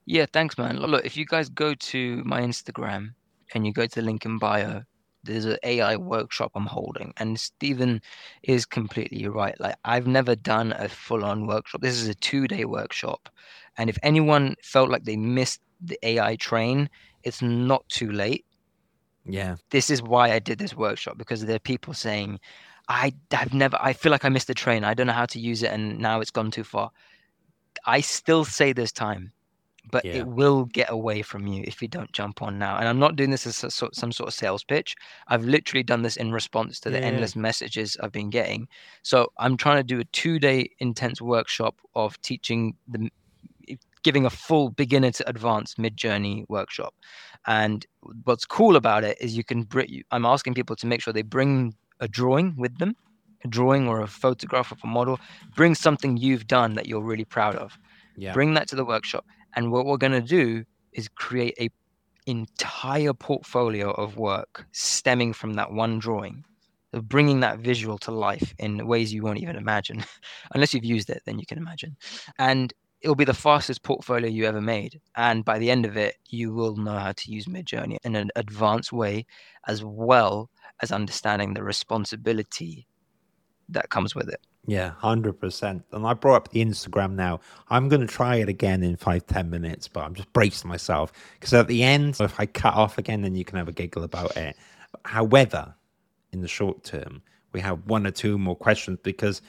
Yeah, thanks, man. Look, if you guys go to my Instagram and you go to the link in bio, there's an AI workshop I'm holding, and Stephen is completely right. Like, I've never done a full-on workshop. This is a two-day workshop, and if anyone felt like they missed the AI train, it's not too late. Yeah. This is why I did this workshop because there are people saying, I have never, I feel like I missed the train. I don't know how to use it, and now it's gone too far. I still say there's time but Yeah. it will get away from you if you don't jump on now. And I'm not doing this as a, some sort of sales pitch. I've literally done this in response to the Yeah. endless messages I've been getting. So I'm trying to do a two day intense workshop of teaching the giving a full beginner to advanced Midjourney workshop. And what's cool about it is you can bring. I'm asking people to make sure they bring a drawing with them, a drawing or a photograph of a model. Bring something you've done that you're really proud of Yeah. bring that to the workshop and what we're going to do is create a entire portfolio of work stemming from that one drawing of bringing that visual to life in ways you won't even imagine. Unless you've used it then you can imagine. And it'll be the fastest portfolio you ever made. And by the end of it you will know how to use midjourney in an advanced way as well as understanding the responsibility that comes with it Yeah, hundred percent. And I brought up the Instagram now. I'm going to try it again in five ten minutes, but I'm just bracing myself because at the end, if I cut off again, then you can have a giggle about it. However, in the short term, we have one or two more questions because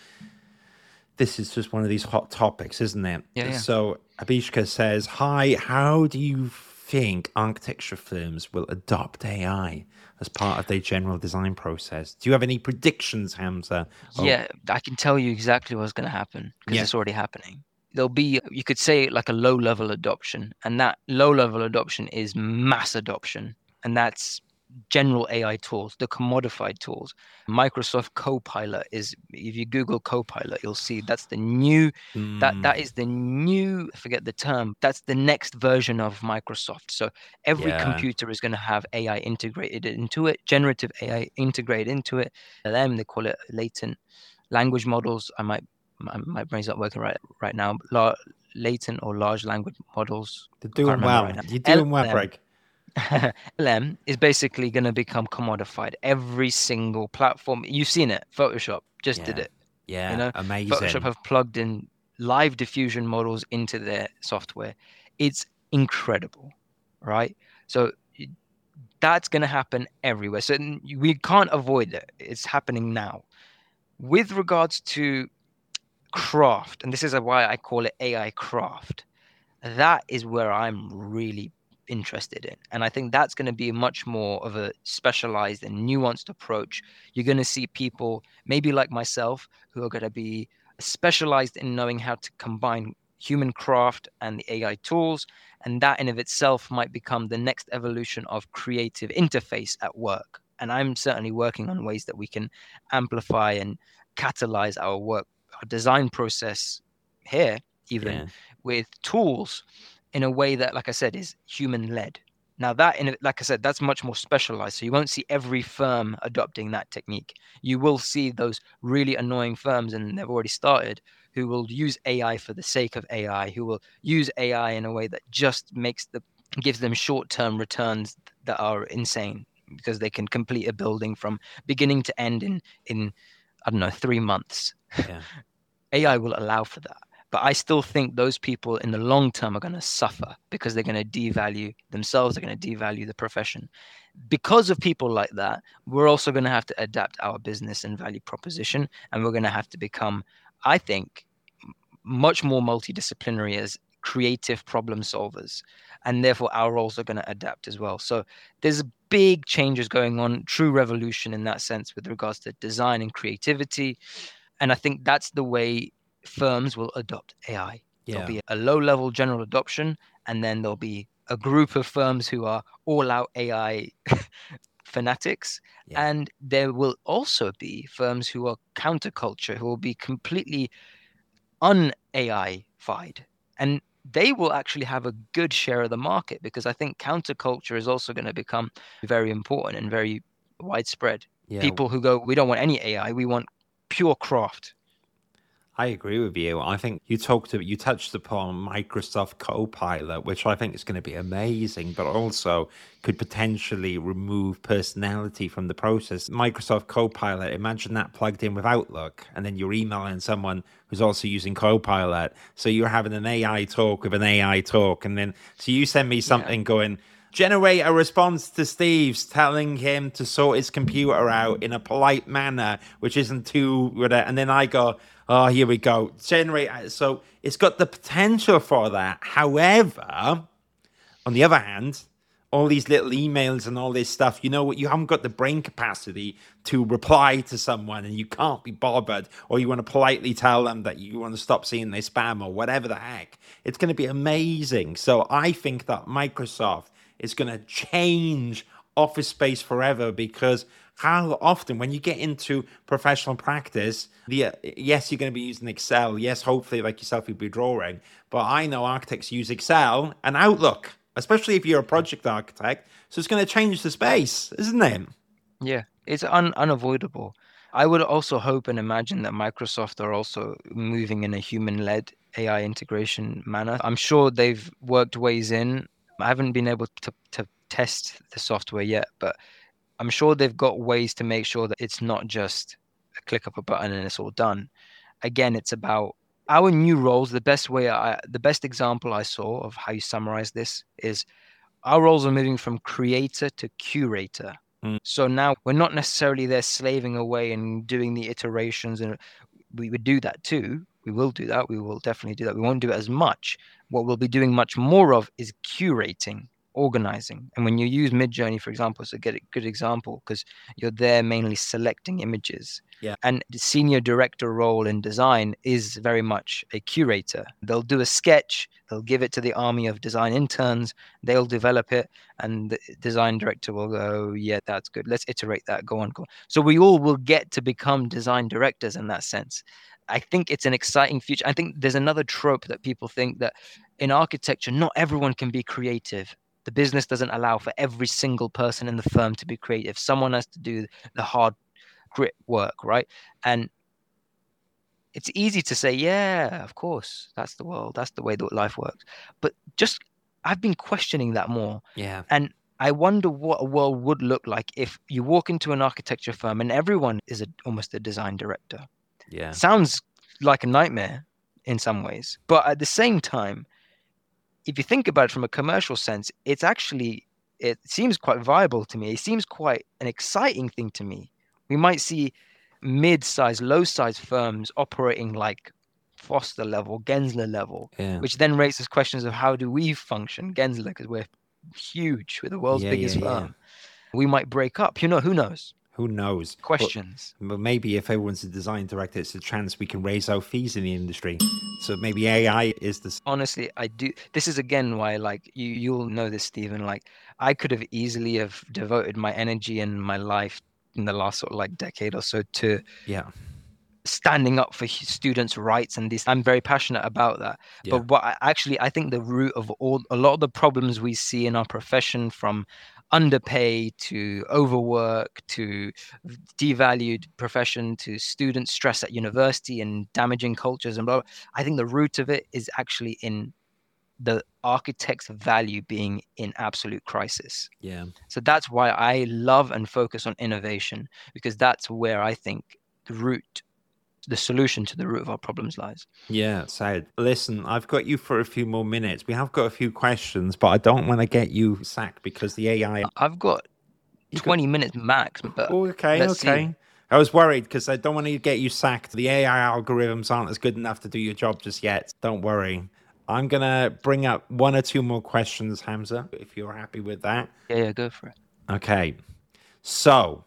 this is just one of these hot topics, isn't it? Yeah, yeah. So Abishka says, Hi, how do you think architecture firms will adopt AI as part of their general design process? Do you have any predictions, Hamza? Yeah, I can tell you exactly what's going to happen because Yeah. it's already happening. There'll be, you could say, like a low level adoption, and that low level adoption is mass adoption, and that's general AI tools, the commodified tools. Microsoft Copilot is, if you Google Copilot, you'll see that's the new that that mm, is the new I forget the term that's the next version of microsoft so every Yeah. computer is going to have ai integrated into it generative ai integrated into it LM they call it latent language models i might my, my brain's not working right right now la, latent or large language models they're doing well. right. You're doing well. Greg. LM is basically going to become commodified. Every single platform, you've seen it. Photoshop just did it. Yeah, you know, amazing. Photoshop have plugged in live diffusion models into their software. It's incredible, right? So that's going to happen everywhere. So we can't avoid it. It's happening now. With regards to craft, and this is why I call it AI craft, that is where I'm really interested in. And I think that's going to be much more of a specialized and nuanced approach. You're going to see people, maybe like myself, who are going to be specialized in knowing how to combine human craft and the AI tools. And that in of itself might become the next evolution of creative interface at work. And I'm certainly working on ways that we can amplify and catalyze our work, our design process here, even Yeah. with tools in a way that, like I said, is human led. Now, that, in like I said, that's much more specialized. So you won't see every firm adopting that technique. You will see those really annoying firms, and they've already started, who will use AI for the sake of AI, who will use AI in a way that just makes the gives them short term returns that are insane because they can complete a building from beginning to end in in I don't know three months. Yeah. AI will allow for that. But I still think those people in the long term are going to suffer because they're going to devalue themselves, they're going to devalue the profession. Because of people like that, we're also going to have to adapt our business and value proposition. And we're going to have to become, I think, much more multidisciplinary as creative problem solvers. And therefore, our roles are going to adapt as well. So there's big changes going on, true revolution in that sense with regards to design and creativity. And I think that's the way firms will adopt AI. Yeah. There'll be a low level general adoption, and then there'll be a group of firms who are all out AI fanatics. Yeah. And there will also be firms who are counterculture, who will be completely un AI fied. And they will actually have a good share of the market because I think counterculture is also going to become very important and very widespread. yeah. People who go, we don't want any AI, we want pure craft. I agree with you. I think you talked you touched upon Microsoft Copilot, which I think is going to be amazing, but also could potentially remove personality from the process. Microsoft Copilot, imagine that plugged in with Outlook, and then you're emailing someone who's also using Copilot. So you're having an AI talk with an AI talk, and then so you send me something going, generate a response to Steve's telling him to sort his computer out in a polite manner, which isn't too and then I go, oh, here we go, generate. So it's got the potential for that. However, on the other hand, all these little emails and all this stuff, you know what? You haven't got the brain capacity to reply to someone and you can't be bothered, or you want to politely tell them that you want to stop seeing their spam or whatever the heck. It's going to be amazing. So I think that Microsoft is going to change office space forever because how often when you get into professional practice the yes you're going to be using excel yes hopefully like yourself you'll be drawing but i know architects use excel and outlook especially if you're a project architect so it's going to change the space isn't it Yeah, it's un- unavoidable. I would also hope and imagine that Microsoft are also moving in a human led AI integration manner. I'm sure they've worked ways in. I haven't been able to, to test the software yet, but I'm sure they've got ways to make sure that it's not just a click of a button and it's all done. Again, it's about our new roles. The best way I, the best example I saw of how you summarize this is our roles are moving from creator to curator. Mm. So now we're not necessarily there slaving away and doing the iterations, and we would do that too. We will do that. We will definitely do that. We won't do it as much. What we'll be doing much more of is curating, organizing. And when you use Midjourney, for example, it's a good, good example because you're there mainly selecting images. Yeah. And the senior director role in design is very much a curator. They'll do a sketch, they'll give it to the army of design interns, they'll develop it, and the design director will go, oh, Yeah, that's good. Let's iterate that. Go on, go on. So we all will get to become design directors in that sense. I think it's an exciting future. I think there's another trope that people think that in architecture, not everyone can be creative. The business doesn't allow for every single person in the firm to be creative. Someone has to do the hard grit work, right? And it's easy to say, yeah, of course, that's the world, that's the way that life works. But just, I've been questioning that more. Yeah. And I wonder what a world would look like if you walk into an architecture firm and everyone is a, almost a design director. Yeah. Sounds like a nightmare in some ways. But at the same time, if you think about it from a commercial sense, it's actually, it seems quite viable to me. It seems quite an exciting thing to me. We might see mid-sized, low-sized firms operating like Foster level, Gensler level, Yeah. which then raises questions of how do we function, Gensler, because we're huge, we're the world's Yeah, biggest yeah, firm. We might break up. You know, who knows? Who knows? Questions. But maybe if everyone's a design director, it's a chance we can raise our fees in the industry. So maybe AI is the. honestly i do this is again why like you you'll know this stephen like i could have easily have devoted my energy and my life in the last sort of like decade or so to Yeah. standing up for students rights and this i'm very passionate about that Yeah. but what I, actually i think the root of all a lot of the problems we see in our profession from underpay to overwork to devalued profession to student stress at university and damaging cultures and blah, blah. I think the root of it is actually in the architect's value being in absolute crisis. Yeah. So that's why I love and focus on innovation because that's where I think the root, the solution to the root of our problems lies. Yeah, sad. Listen, I've got you for a few more minutes. We have got a few questions, but I don't want to get you sacked because the AI. I've got You got- 20 minutes max, but Oh, okay, let's see. okay. I was worried because I don't want to get you sacked. The AI algorithms aren't as good enough to do your job just yet. Don't worry. I'm going to bring up one or two more questions, Hamza, if you're happy with that. yeah, yeah, go for it. Okay. So,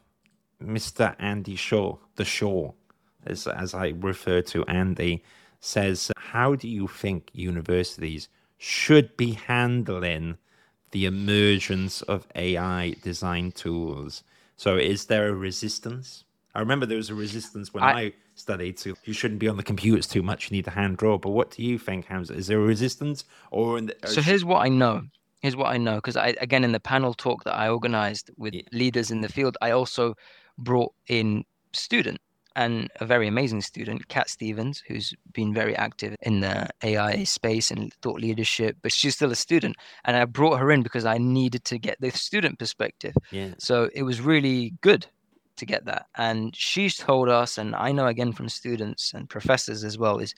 Mr. Andy Shaw, the Shaw, as, as I refer to Andy, says, How do you think universities should be handling the emergence of AI design tools? So, is there a resistance? I remember there was a resistance when I, I- studied, so you shouldn't be on the computers too much. You need to hand draw. But what do you think, Hamza? Is there a resistance? Or, in the, So here's what I know. Here's what I know because I again in the panel talk that I organized with Yeah. leaders in the field, I also brought in student and a very amazing student, Kat Stevens, who's been very active in the AI space and thought leadership, but she's still a student. And I brought her in because I needed to get the student perspective. yeah. So it was really good to get that. And she's told us, and I know again from students and professors as well, is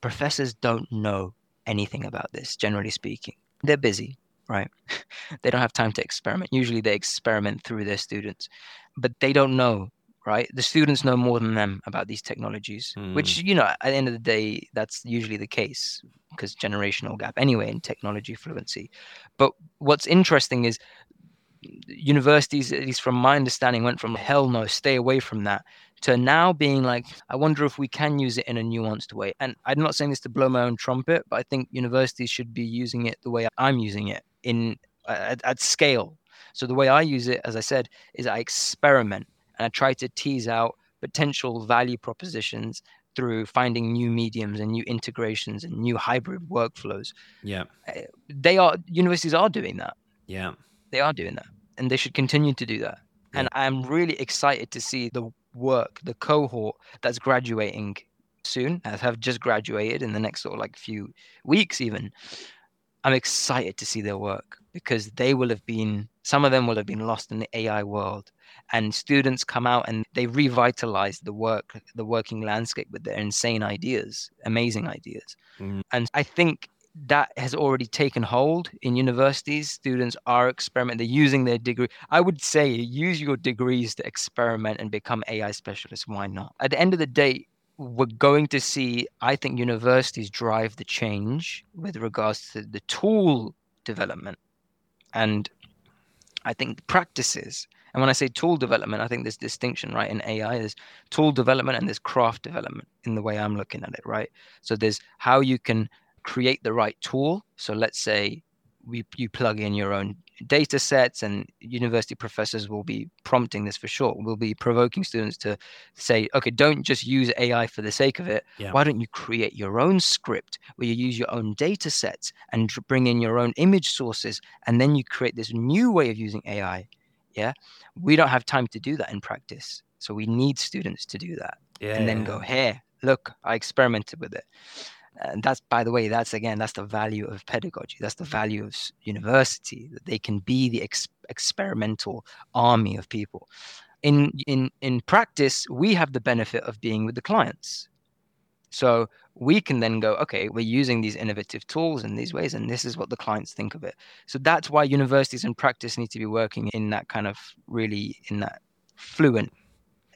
professors don't know anything about this, generally speaking. They're busy, right? they don't have time to experiment. Usually they experiment through their students, but they don't know, right? The students know more than them about these technologies, which, mm. you know, at the end of the day, that's usually the case because generational gap anyway in technology fluency. But what's interesting is universities, at least from my understanding, went from hell no, stay away from that, to now being like, I wonder if we can use it in a nuanced way. And I'm not saying this to blow my own trumpet, but I think universities should be using it the way I'm using it in at, at scale. So the way I use it, as I said, is I experiment and I try to tease out potential value propositions through finding new mediums and new integrations and new hybrid workflows. Yeah. Eh, they are universities are doing that Yeah. they are doing that and they should continue to do that and i'm really excited to see the work the cohort that's graduating soon as have just graduated in the next sort of like few weeks even i'm excited to see their work because they will have been some of them will have been lost in the ai world and students come out and they revitalize the work the working landscape with their insane ideas amazing ideas Mm. and i think that has already taken hold in universities. Students are experimenting, they're using their degree. I would say use your degrees to experiment and become AI specialists. Why not? At the end of the day, we're going to see, I think, universities drive the change with regards to the tool development. And I think practices. And when I say tool development, I think there's distinction, right? In AI, there's tool development and there's craft development in the way I'm looking at it, right? So there's how you can create the right tool. So let's say we, you plug in your own data sets and university professors will be prompting this for sure will be provoking students to say okay don't just use ai for the sake of it yeah. why don't you create your own script where you use your own data sets and bring in your own image sources and then you create this new way of using ai yeah? We don't have time to do that in practice. So we need students to do that yeah, and then go hey, look i experimented with it. And that's by the way that's again that's the value of pedagogy. That's the value of university that they can be the ex- experimental army of people. In in in practice we have the benefit of being with the clients so we can then go okay we're using these innovative tools in these ways and this is what the clients think of it so that's why universities and practice need to be working in that kind of really in that fluent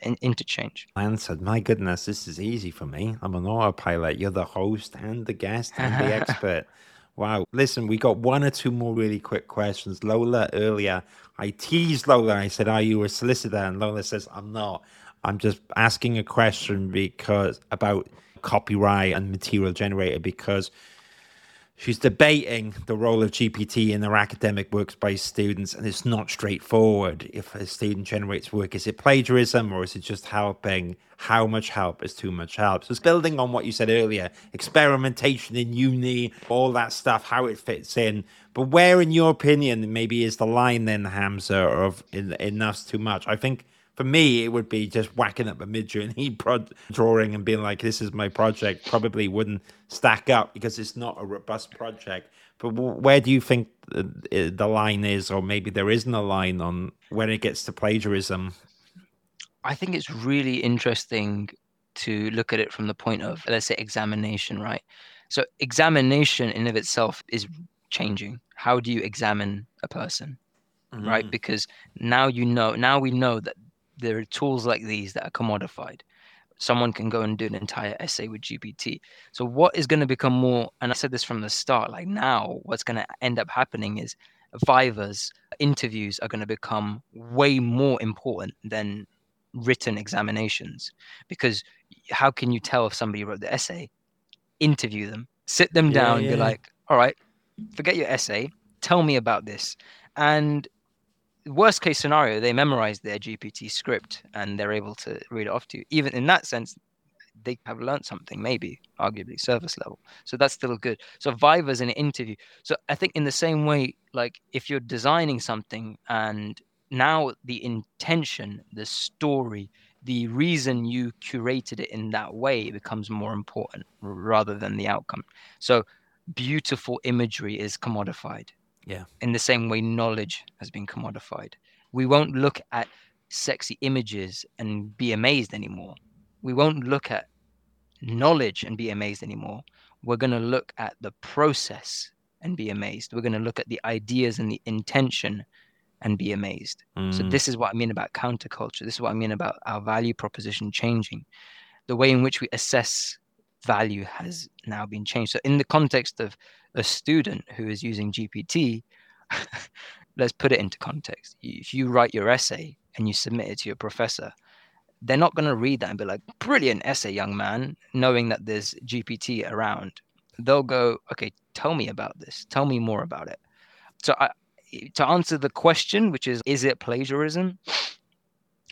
in interchange. I answered, my goodness, this is easy for me. I'm an autopilot. You're the host and the guest and the expert. Wow. Listen, we got one or two more really quick questions. Lola earlier, I teased Lola. I said, Are you a solicitor? And Lola says, I'm not. I'm just asking a question because about copyright and material generator because She's debating the role of GPT in their academic works by students, and it's not straightforward. If a student generates work, is it plagiarism or is it just helping? How much help is too much help? So it's building on what you said earlier experimentation in uni, all that stuff, how it fits in. But where, in your opinion, maybe is the line then, Hamza, of enough's too much? I think for me, it would be just whacking up a Midjourney pro- drawing and being like, "This is my project." Probably wouldn't stack up because it's not a robust project. But where do you think the, the line is, or maybe there isn't a line on when it gets to plagiarism? I think it's really interesting to look at it from the point of, let's say, examination, right? So, examination in of itself is changing. How do you examine a person? Mm-hmm. right? Because now you know, now we know that there are tools like these that are commodified. Someone can go and do an entire essay with GPT. So, what is going to become more, and I said this from the start, like now, what's going to end up happening is Vivas interviews are going to become way more important than written examinations because how can you tell if somebody wrote the essay interview them sit them yeah, down yeah. be like all right forget your essay tell me about this and worst case scenario, they memorize their GPT script and they're able to read it off to you. Even in that sense, they have learned something, maybe arguably service level. So that's still good. So Viva's in an interview. So I think in the same way, like if you're designing something and now the intention, the story, the reason you curated it in that way becomes more important rather than the outcome. So beautiful imagery is commodified yeah. In the same way, knowledge has been commodified. We won't look at sexy images and be amazed anymore. We won't look at knowledge and be amazed anymore. We're going to look at the process and be amazed. We're going to look at the ideas and the intention and be amazed. Mm. So, this is what I mean about counterculture. This is what I mean about our value proposition changing. The way in which we assess value has now been changed. So, in the context of a student who is using GPT, let's put it into context. If you write your essay and you submit it to your professor, they're not going to read that and be like, brilliant essay, young man, knowing that there's GPT around. They'll go, okay, tell me about this. Tell me more about it. So, I, to answer the question, which is, is it plagiarism?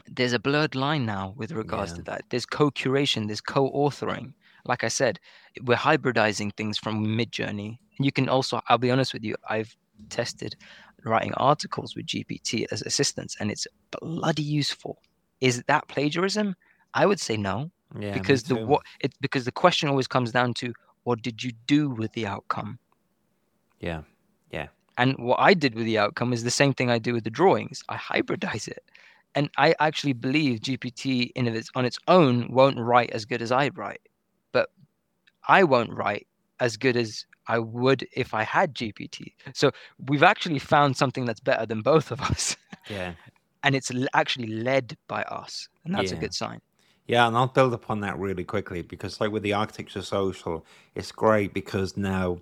There's a blurred line now with regards yeah. to that. There's co curation, there's co authoring like I said, we're hybridizing things from Midjourney. And you can also, I'll be honest with you, I've tested writing articles with GPT as assistants, and it's bloody useful. Is that plagiarism? I would say no, yeah, because the what it because the question always comes down to what did you do with the outcome? Yeah, yeah. And what I did with the outcome is the same thing I do with the drawings. I hybridize it, and I actually believe GPT in its on its own won't write as good as I write. I won't write as good as I would if I had GPT. So we've actually found something that's better than both of us. Yeah. and it's actually led by us. And that's Yeah. a good sign. Yeah, and I'll build upon that really quickly because, like with the Architecture Social, it's great because now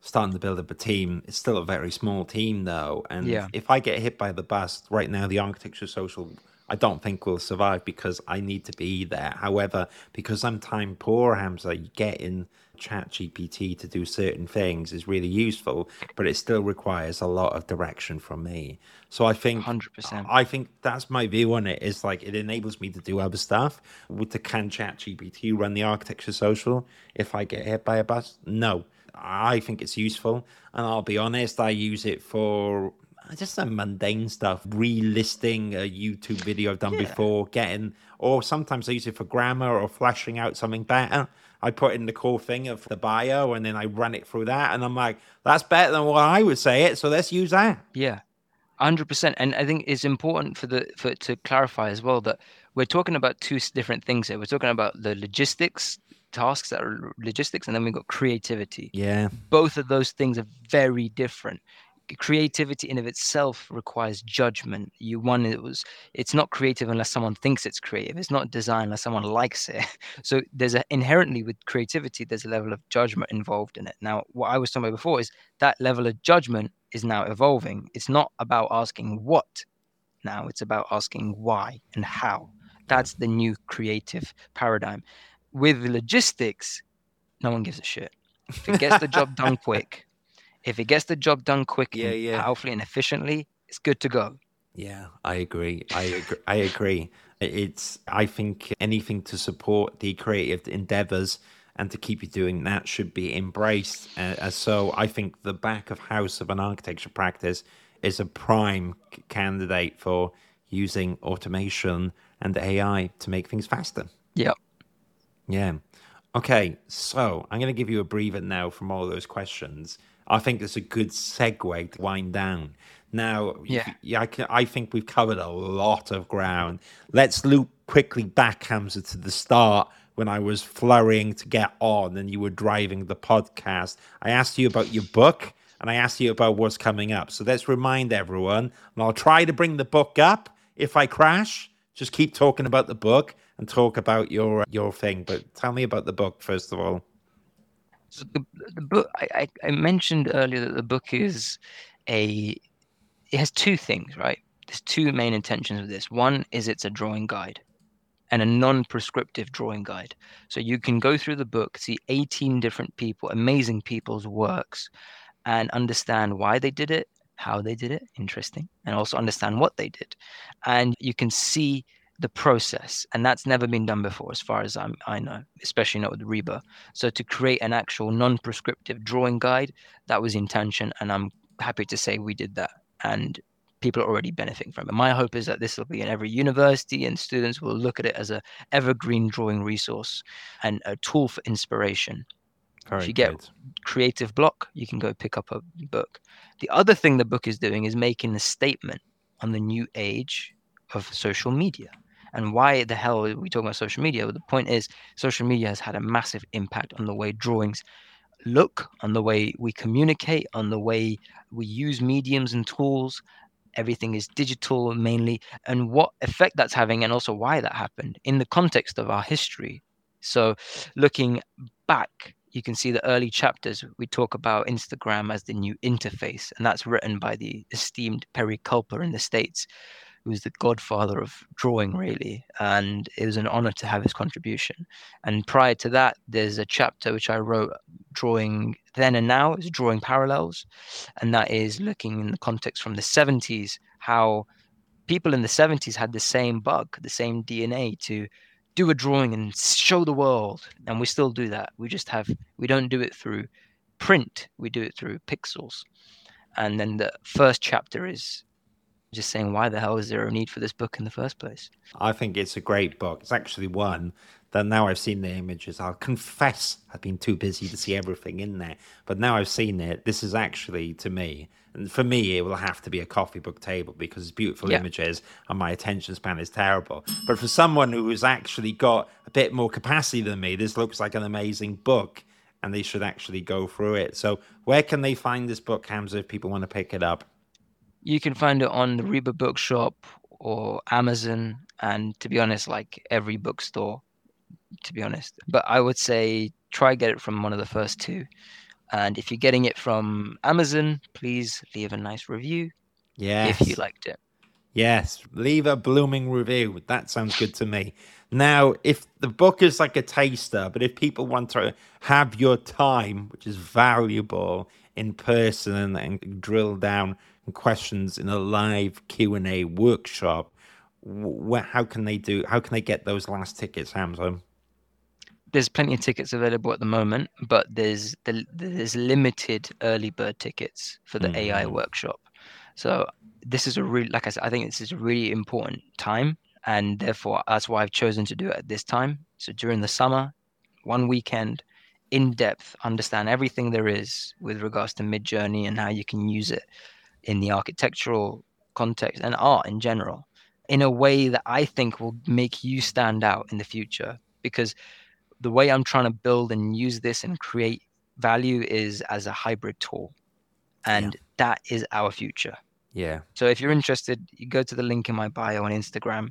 starting to build up a team. It's still a very small team though, and Yeah. if I get hit by the bus right now, the Architecture Social, I don't think will survive because I need to be there. However, because I'm time poor, Hamza, getting Chat GPT to do certain things is really useful, but it still requires a lot of direction from me. So I think 100%. I think that's my view on it. Is like it enables me to do other stuff. With the can chat GPT run the architecture social? If I get hit by a bus, no. I think it's useful, and I'll be honest. I use it for just some mundane stuff, relisting a YouTube video I've done Yeah. before, getting, or sometimes I use it for grammar or flashing out something better. I put in the cool thing of the bio, and then I run it through that, and I'm like, that's better than what I would say it. So let's use that. Yeah, hundred percent. And I think it's important for the for to clarify as well that we're talking about two different things here. We're talking about the logistics tasks that are logistics, and then we've got creativity. Yeah. Both of those things are very different. Creativity in of itself requires judgment. You one it was it's not creative unless someone thinks it's creative. It's not design unless someone likes it. So there's a inherently with creativity, there's a level of judgment involved in it. Now, what I was talking about before is that level of judgment is now evolving. It's not about asking what now, it's about asking why and how. That's the new creative paradigm. With logistics, no one gives a shit. If it gets the job done quick, if it gets the job done quick Yeah, and yeah. powerfully and efficiently, it's good to go. Yeah, I agree. I agree. I agree. It's. I think anything to support the creative endeavors and to keep you doing that should be embraced. Uh, uh, so I think the back of house of an architecture practice is a prime candidate for using automation and AI to make things faster. Yep. Yeah. Okay, so I'm going to give you a breather now from all those questions. I think it's a good segue to wind down. Now, Yeah. yeah, I, can, I think we've covered a lot of ground. Let's loop quickly back, Hamza, to the start when I was flurrying to get on and you were driving the podcast. I asked you about your book and I asked you about what's coming up. So let's remind everyone, and I'll try to bring the book up. If I crash, just keep talking about the book and talk about your your thing. But tell me about the book first of all. So the, the book I, I, mentioned earlier that the book is a it has two things, right? There's two main intentions of this. One is it's a drawing guide and a non-prescriptive drawing guide. So you can go through the book, see 18 different people, amazing people's works, and understand why they did it, how they did it, interesting, and also understand what they did. And you can see the process, and that's never been done before, as far as I'm, I know, especially not with RIBA. So to create an actual non-prescriptive drawing guide, that was intention, and I'm happy to say we did that, and people are already benefiting from it. My hope is that this will be in every university, and students will look at it as a evergreen drawing resource and a tool for inspiration. Very if you get- Creative block, you can go pick up a book. The other thing the book is doing is making a statement on the new age of social media. And why the hell are we talking about social media? Well, the point is, social media has had a massive impact on the way drawings look, on the way we communicate, on the way we use mediums and tools. Everything is digital mainly, and what effect that's having, and also why that happened in the context of our history. So, looking back, you can see the early chapters. We talk about Instagram as the new interface, and that's written by the esteemed Perry Kulper in the States, who was the godfather of drawing, really. And it was an honor to have his contribution. And prior to that, there's a chapter which I wrote, drawing then and now, is drawing parallels, and that is looking in the context from the 70s, how people in the 70s had the same bug, the same DNA to do a drawing and show the world and we still do that we just have we don't do it through print we do it through pixels and then the first chapter is just saying why the hell is there a need for this book in the first place I think it's a great book. It's actually one that now I've seen the images. I'll confess I've been too busy to see everything in there. But now I've seen it. This is actually, to me, and for me, it will have to be a coffee book table because it's beautiful Yeah. images and my attention span is terrible. But for someone who's actually got a bit more capacity than me, this looks like an amazing book. and they should actually go through it. So, where can they find this book, Hamza, if people want to pick it up? You can find it on the RIBA Bookshop or Amazon, and to be honest, like every bookstore, to be honest. But I would say try get it from one of the first two. And if you're getting it from Amazon, please leave a nice review. Yeah. If you liked it. Yes, leave a blooming review. That sounds good to me. Now, if the book is like a taster, but if people want to have your time, which is valuable in person and drill down questions in a live Q&A workshop, wh- how can they do how can they get those last tickets, Hamza? There's plenty of tickets available at the moment, but there's the, there's limited early bird tickets for the mm. AI workshop. So this is a really, like I said, I think this is a really important time, and therefore that's why I've chosen to do it at this time. So during the summer, one weekend, in depth, understand everything there is with regards to Midjourney and how you can use it in the architectural context and art in general, in a way that I think will make you stand out in the future. Because the way I'm trying to build and use this and create value is as a hybrid tool, and yeah. that is our future. Yeah. So if you're interested, you go to the link in my bio on Instagram.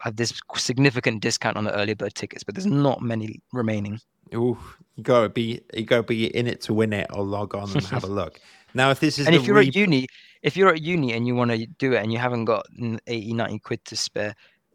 I have this significant discount on the early bird tickets, but there's not many remaining. Ooh, you gotta be you gotta be in it to win it or log on and have a look. Now if this is And if you're re- at uni, if you're at uni and you want to do it and you haven't got 80, 90 quid to spare,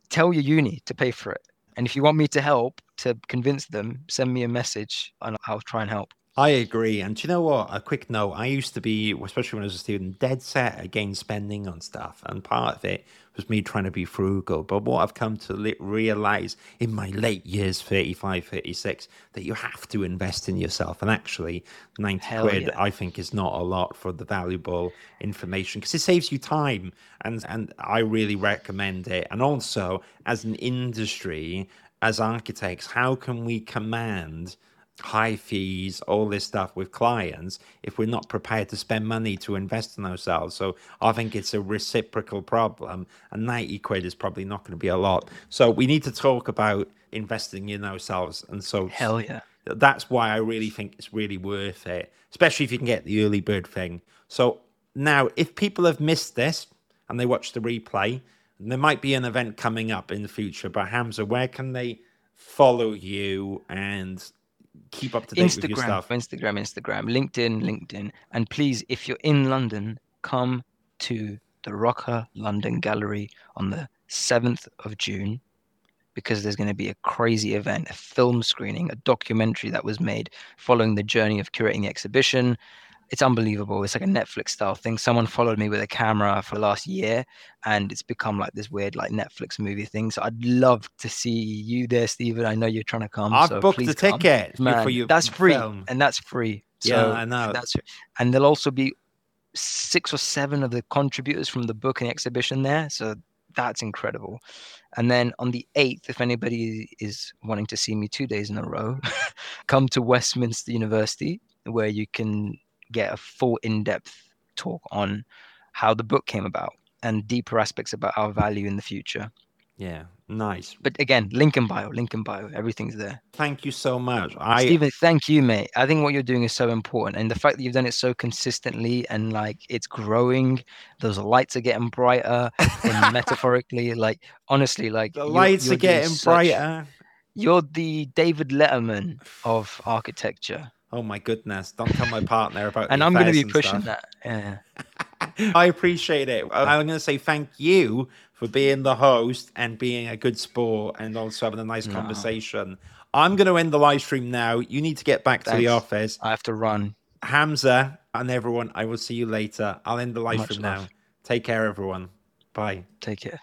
tell your uni to pay for it. And if you want me to help to convince them, send me a message and I'll try and help. I agree. And do you know what? A quick note I used to be, especially when I was a student, dead set against spending on stuff. And part of it was me trying to be frugal. But what I've come to realize in my late years, 35, 36, that you have to invest in yourself. And actually, 90 Hell quid, yeah. I think, is not a lot for the valuable information because it saves you time. And, and I really recommend it. And also, as an industry, as architects, how can we command high fees, all this stuff with clients if we're not prepared to spend money to invest in ourselves. So I think it's a reciprocal problem, and 90 quid is probably not going to be a lot. So we need to talk about investing in ourselves. And so, hell yeah. That's why I really think it's really worth it, especially if you can get the early bird thing. So now, if people have missed this and they watch the replay, there might be an event coming up in the future. But Hamza, where can they follow you and keep up to date Instagram, with your stuff? Instagram, Instagram, LinkedIn, LinkedIn. And please, if you're in London, come to the Roca London Gallery on the 7th of June because there's going to be a crazy event, a film screening, a documentary that was made following the journey of curating the exhibition, it's unbelievable. It's like a Netflix style thing. Someone followed me with a camera for the last year, and it's become like this weird like Netflix movie thing. So I'd love to see you there, Stephen. I know you're trying to come. I've so booked the come. ticket Man, for you. That's free, film. and that's free. So yeah, I know. That's and there'll also be six or seven of the contributors from the book and the exhibition there. So that's incredible. And then on the 8th, if anybody is wanting to see me two days in a row, come to Westminster University, where you can get a full in-depth talk on how the book came about and deeper aspects about our value in the future. Yeah, nice. But again, link in bio, link in bio, everything's there. Thank you so much. I Stephen, thank you, mate. I think what you're doing is so important. And the fact that you've done it so consistently and like it's growing, those lights are getting brighter and metaphorically, like honestly, like the lights you're, you're are getting such, brighter. You're the David Letterman of architecture. Oh my goodness! Don't tell my partner about. and I'm going to be pushing stuff. that. Yeah. I appreciate it. I'm going to say thank you for being the host and being a good sport and also having a nice no. conversation. I'm going to end the live stream now. You need to get back Thanks. to the office. I have to run. Hamza and everyone, I will see you later. I'll end the live Much stream love. now. Take care, everyone. Bye. Take care.